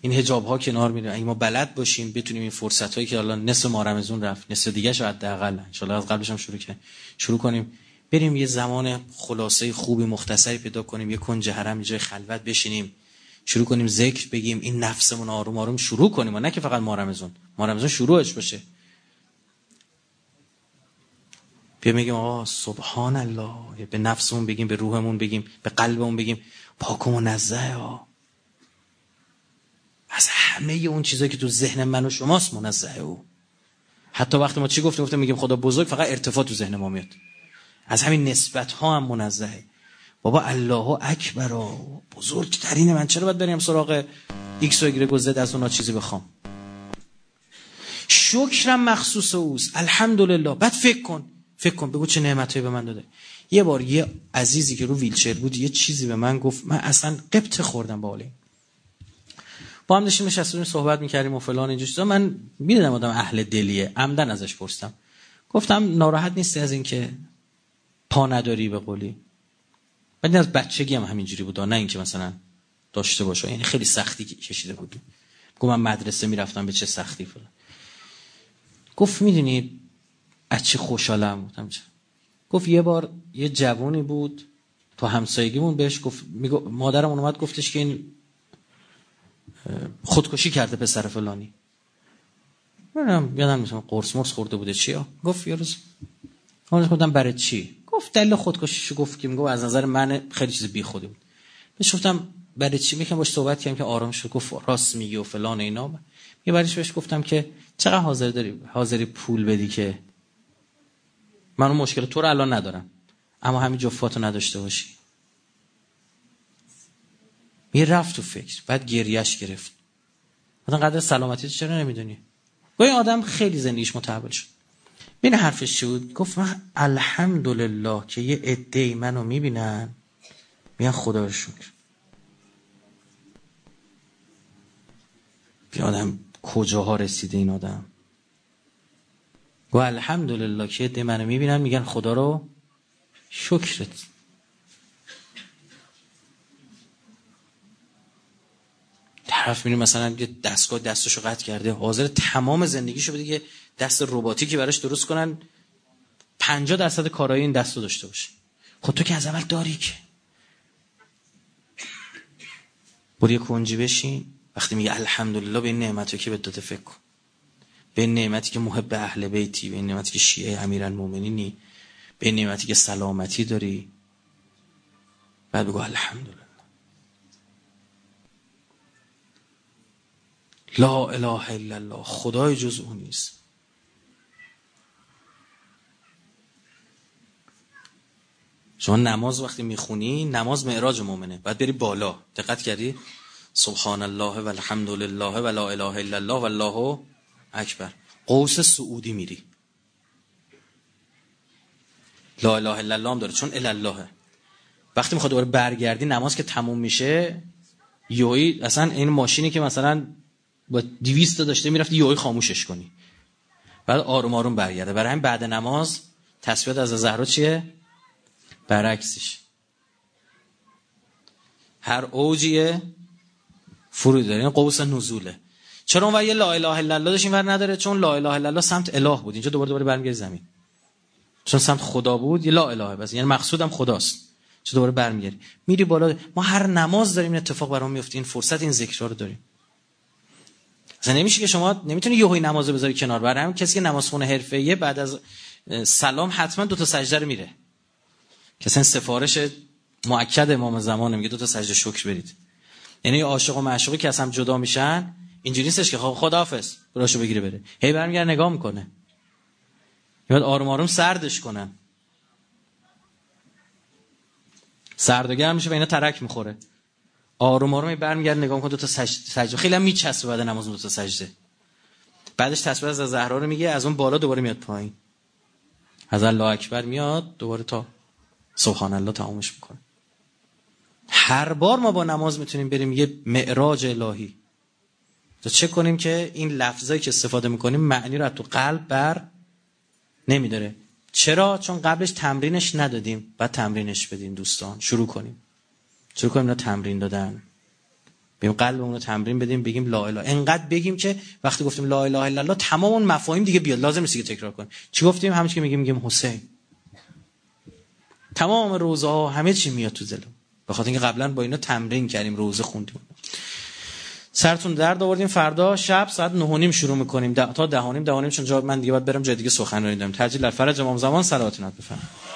این هجاب ها کنار میره. اگه ما بلد باشیم بتونیم این فرصت هایی که الان نصف ما رمزون رفت نصف دیگه شو حداقل ان از قبلش هم شروع کنیم شروع کنیم. بریم یه زمان خلاصه خوبی مختصری پیدا کنیم یه کنج حرم جای خلوت بشینیم. شروع کنیم ذکر بگیم این نفسمون آروم آروم شروع کنیم. و نه که فقط ما رمزون ما رمزون شروعش باشه. بیا میگیم آقا سبحان الله. به نفسمون بگیم به روحمون بگیم به قلبمون بگیم. پاک و منزه ها از همه اون چیزایی که تو ذهن من و شماست منزه او. حتی وقتی ما چی گفتیم گفتیم میگیم خدا بزرگ فقط ارتفاع تو ذهن ما میاد. از همین نسبت ها هم منزهه بابا الله اکبر و بزرگترین من. چرا باید بریم سراغ ایکس و ایگرگ و زد از اونا چیزی بخوام؟ شکرم مخصوص اوست. الحمدلله. بعد فکر کن. فکر کن. بگو چه نعمتایی به من داده. یه بار یه عزیزی که رو ویلچر بود یه چیزی به من گفت. من اصلا غبطه خوردم با با هم داشتیم نشستیم صحبت می‌کردیم و فلان اینجور چیزا. من می‌دونم آدم اهل دلیه عمداً ازش پرسیدم گفتم ناراحت نیستی از اینکه پا نداری به قولی؟ بعد از بچگی هم همینجوری بود نه اینکه مثلا داشته باشه. یعنی خیلی سختی کشیده بود گفت من مدرسه می‌رفتم به چه سختی فلان. گفت می‌دونی از چه خوشحالم؟ بودم گفت یه بار یه جوونی بود تو همسایگیمون بهش گفت میگو مادرم اومد گفتش که این خودکشی کرده پسر فلانی. منم یادم نیست قرص مرس خورده بوده چیا گفت یه روز. من گفتم برای چی؟ گفت دلیل خودکشیشو گفت که میگه از نظر من خیلی چیز بی خودی بود. بهش گفتم برای چی؟ میگم باش صحبت کردم که آرام شد. گفت راست میگی و فلان اینا. یه بارش بهش گفتم که چقدر حاضر داری حاضری پول بدی که من اون مشکل تو رو الان ندارم. اما همین جفاتو نداشته باشی. می رفت تو فکر بعد گریش گرفت. مثلا قدر سلامتی چرا نمی‌دونی؟ این آدم خیلی زندگیش متحول شد. بین حرفش چی بود؟ گفت من الحمدلله که یه عده منو می‌بینن میان خدا رو شکر. بی آدم کجاها رسیده این آدم؟ گو الحمدلله که عده منو می‌بینن میگن خدا رو شکرت. طرف میره مثلا یه دستگاه دستشو قطع کرده حاضر تمام زندگیشو بده که دست رباتیکی براش درست کنن. 50 درصد کارایی این دستو داشته باشه. خب تو که از اول داری که. برو یه کنجی بشین. وقتی میگه الحمدلله به این نعمت که به داده فکر کن. به این نعمتی که محب اهل بیتی به این نعمتی که شیعه امیرالمومنینی به این نعمتی که سلامتی داری. بعد بگو الحمدلله. لا اله الا الله. خدای جز اون نیست. شما نماز وقتی می‌خونی نماز معراج مؤمنه. بعد بری بالا. دقت کردی؟ سبحان الله و الحمد لله و لا اله الا الله و الله اکبر. قوس سعودی میری. لا اله الا الله داره. چون الله وقتی می‌خواد دوباره برگردی نماز که تموم میشه یوی اصلا این ماشینی که مثلا با 200 تا داشته می‌رفتی یوی خاموشش کنی. بعد آروم آروم برگرده. برای همین بعد نماز تصویت از زهرا چیه؟ برعکسش. هر اوجیه فرود داره. این قوس نزوله. چرا اون یه لا اله الا الله داشت ور نداره؟ چون لا اله الا الله سمت اله بود. اینجا دوباره دوباره برمیگرده زمین. چون سمت خدا بود یه لا اله بس. یعنی مقصودم خداست. چه دوباره برمیگردی میری بالا. ما هر نماز داریم این اتفاق برام میفته این فرصت این ذکرها رو داریم. اصلا نمیشه که شما نمی‌تونی یهوی نماز بذاری کنار. برای همین کسی که نماز خونه حرفه‌ایه بعد از سلام حتما دو تا سجده رو میره. کسی سفارش مؤکد امام زمان میگه دو تا سجده شکر برید. یعنی عاشق و معشوقی که از هم جدا میشن اینجوری نیستش که خب خداحافظ براشو بگیره بره. هی برمیگرد نگاه می‌کنه. میاد آروم آروم سردش کنن. سرد و گرم میشه و اینا ترک می‌خوره. آروم آروم برمیگرد نگاه می‌کنه دو تا سجده. خیلی هم میچسبه بعد نماز دو تا سجده. بعدش تصویر از زهرا رو میگه از اون بالا دوباره میاد پایین. از الله اکبر میاد دوباره تا سبحان الله تمامش می‌کنه. هر بار ما با نماز می‌تونیم بریم یه معراج الهی. تو چه کنیم که این لفظایی که استفاده می‌کنیم معنی رو تو قلب بر نمیداره. چرا؟ چون قبلش تمرینش ندادیم بعد تمرینش بدیم دوستان. شروع کنیم. شروع کنیم اینا تمرین دادن؟ بیم قلبمون رو تمرین بدیم بگیم لا اله. انقدر بگیم که وقتی گفتیم لا اله الا الله تمام اون مفاهیم دیگه بیاد. لازم نیست که تکرار کنیم. چی گفتیم؟ همون که میگیم میگیم حسین. تمام روزه ها همه چی میاد تو دلم به خاطر اینکه قبلا با اینا تمرین کردیم روزه خوندیم. سرتون درد آوردیم. فردا شب ساعت 9 شروع می‌کنیم. تا ده نیم ده نیم چون من دیگه باید برم جای دیگه سخنرانی دارم. ترجیل فرج امام زمان صلوات بفرمایید.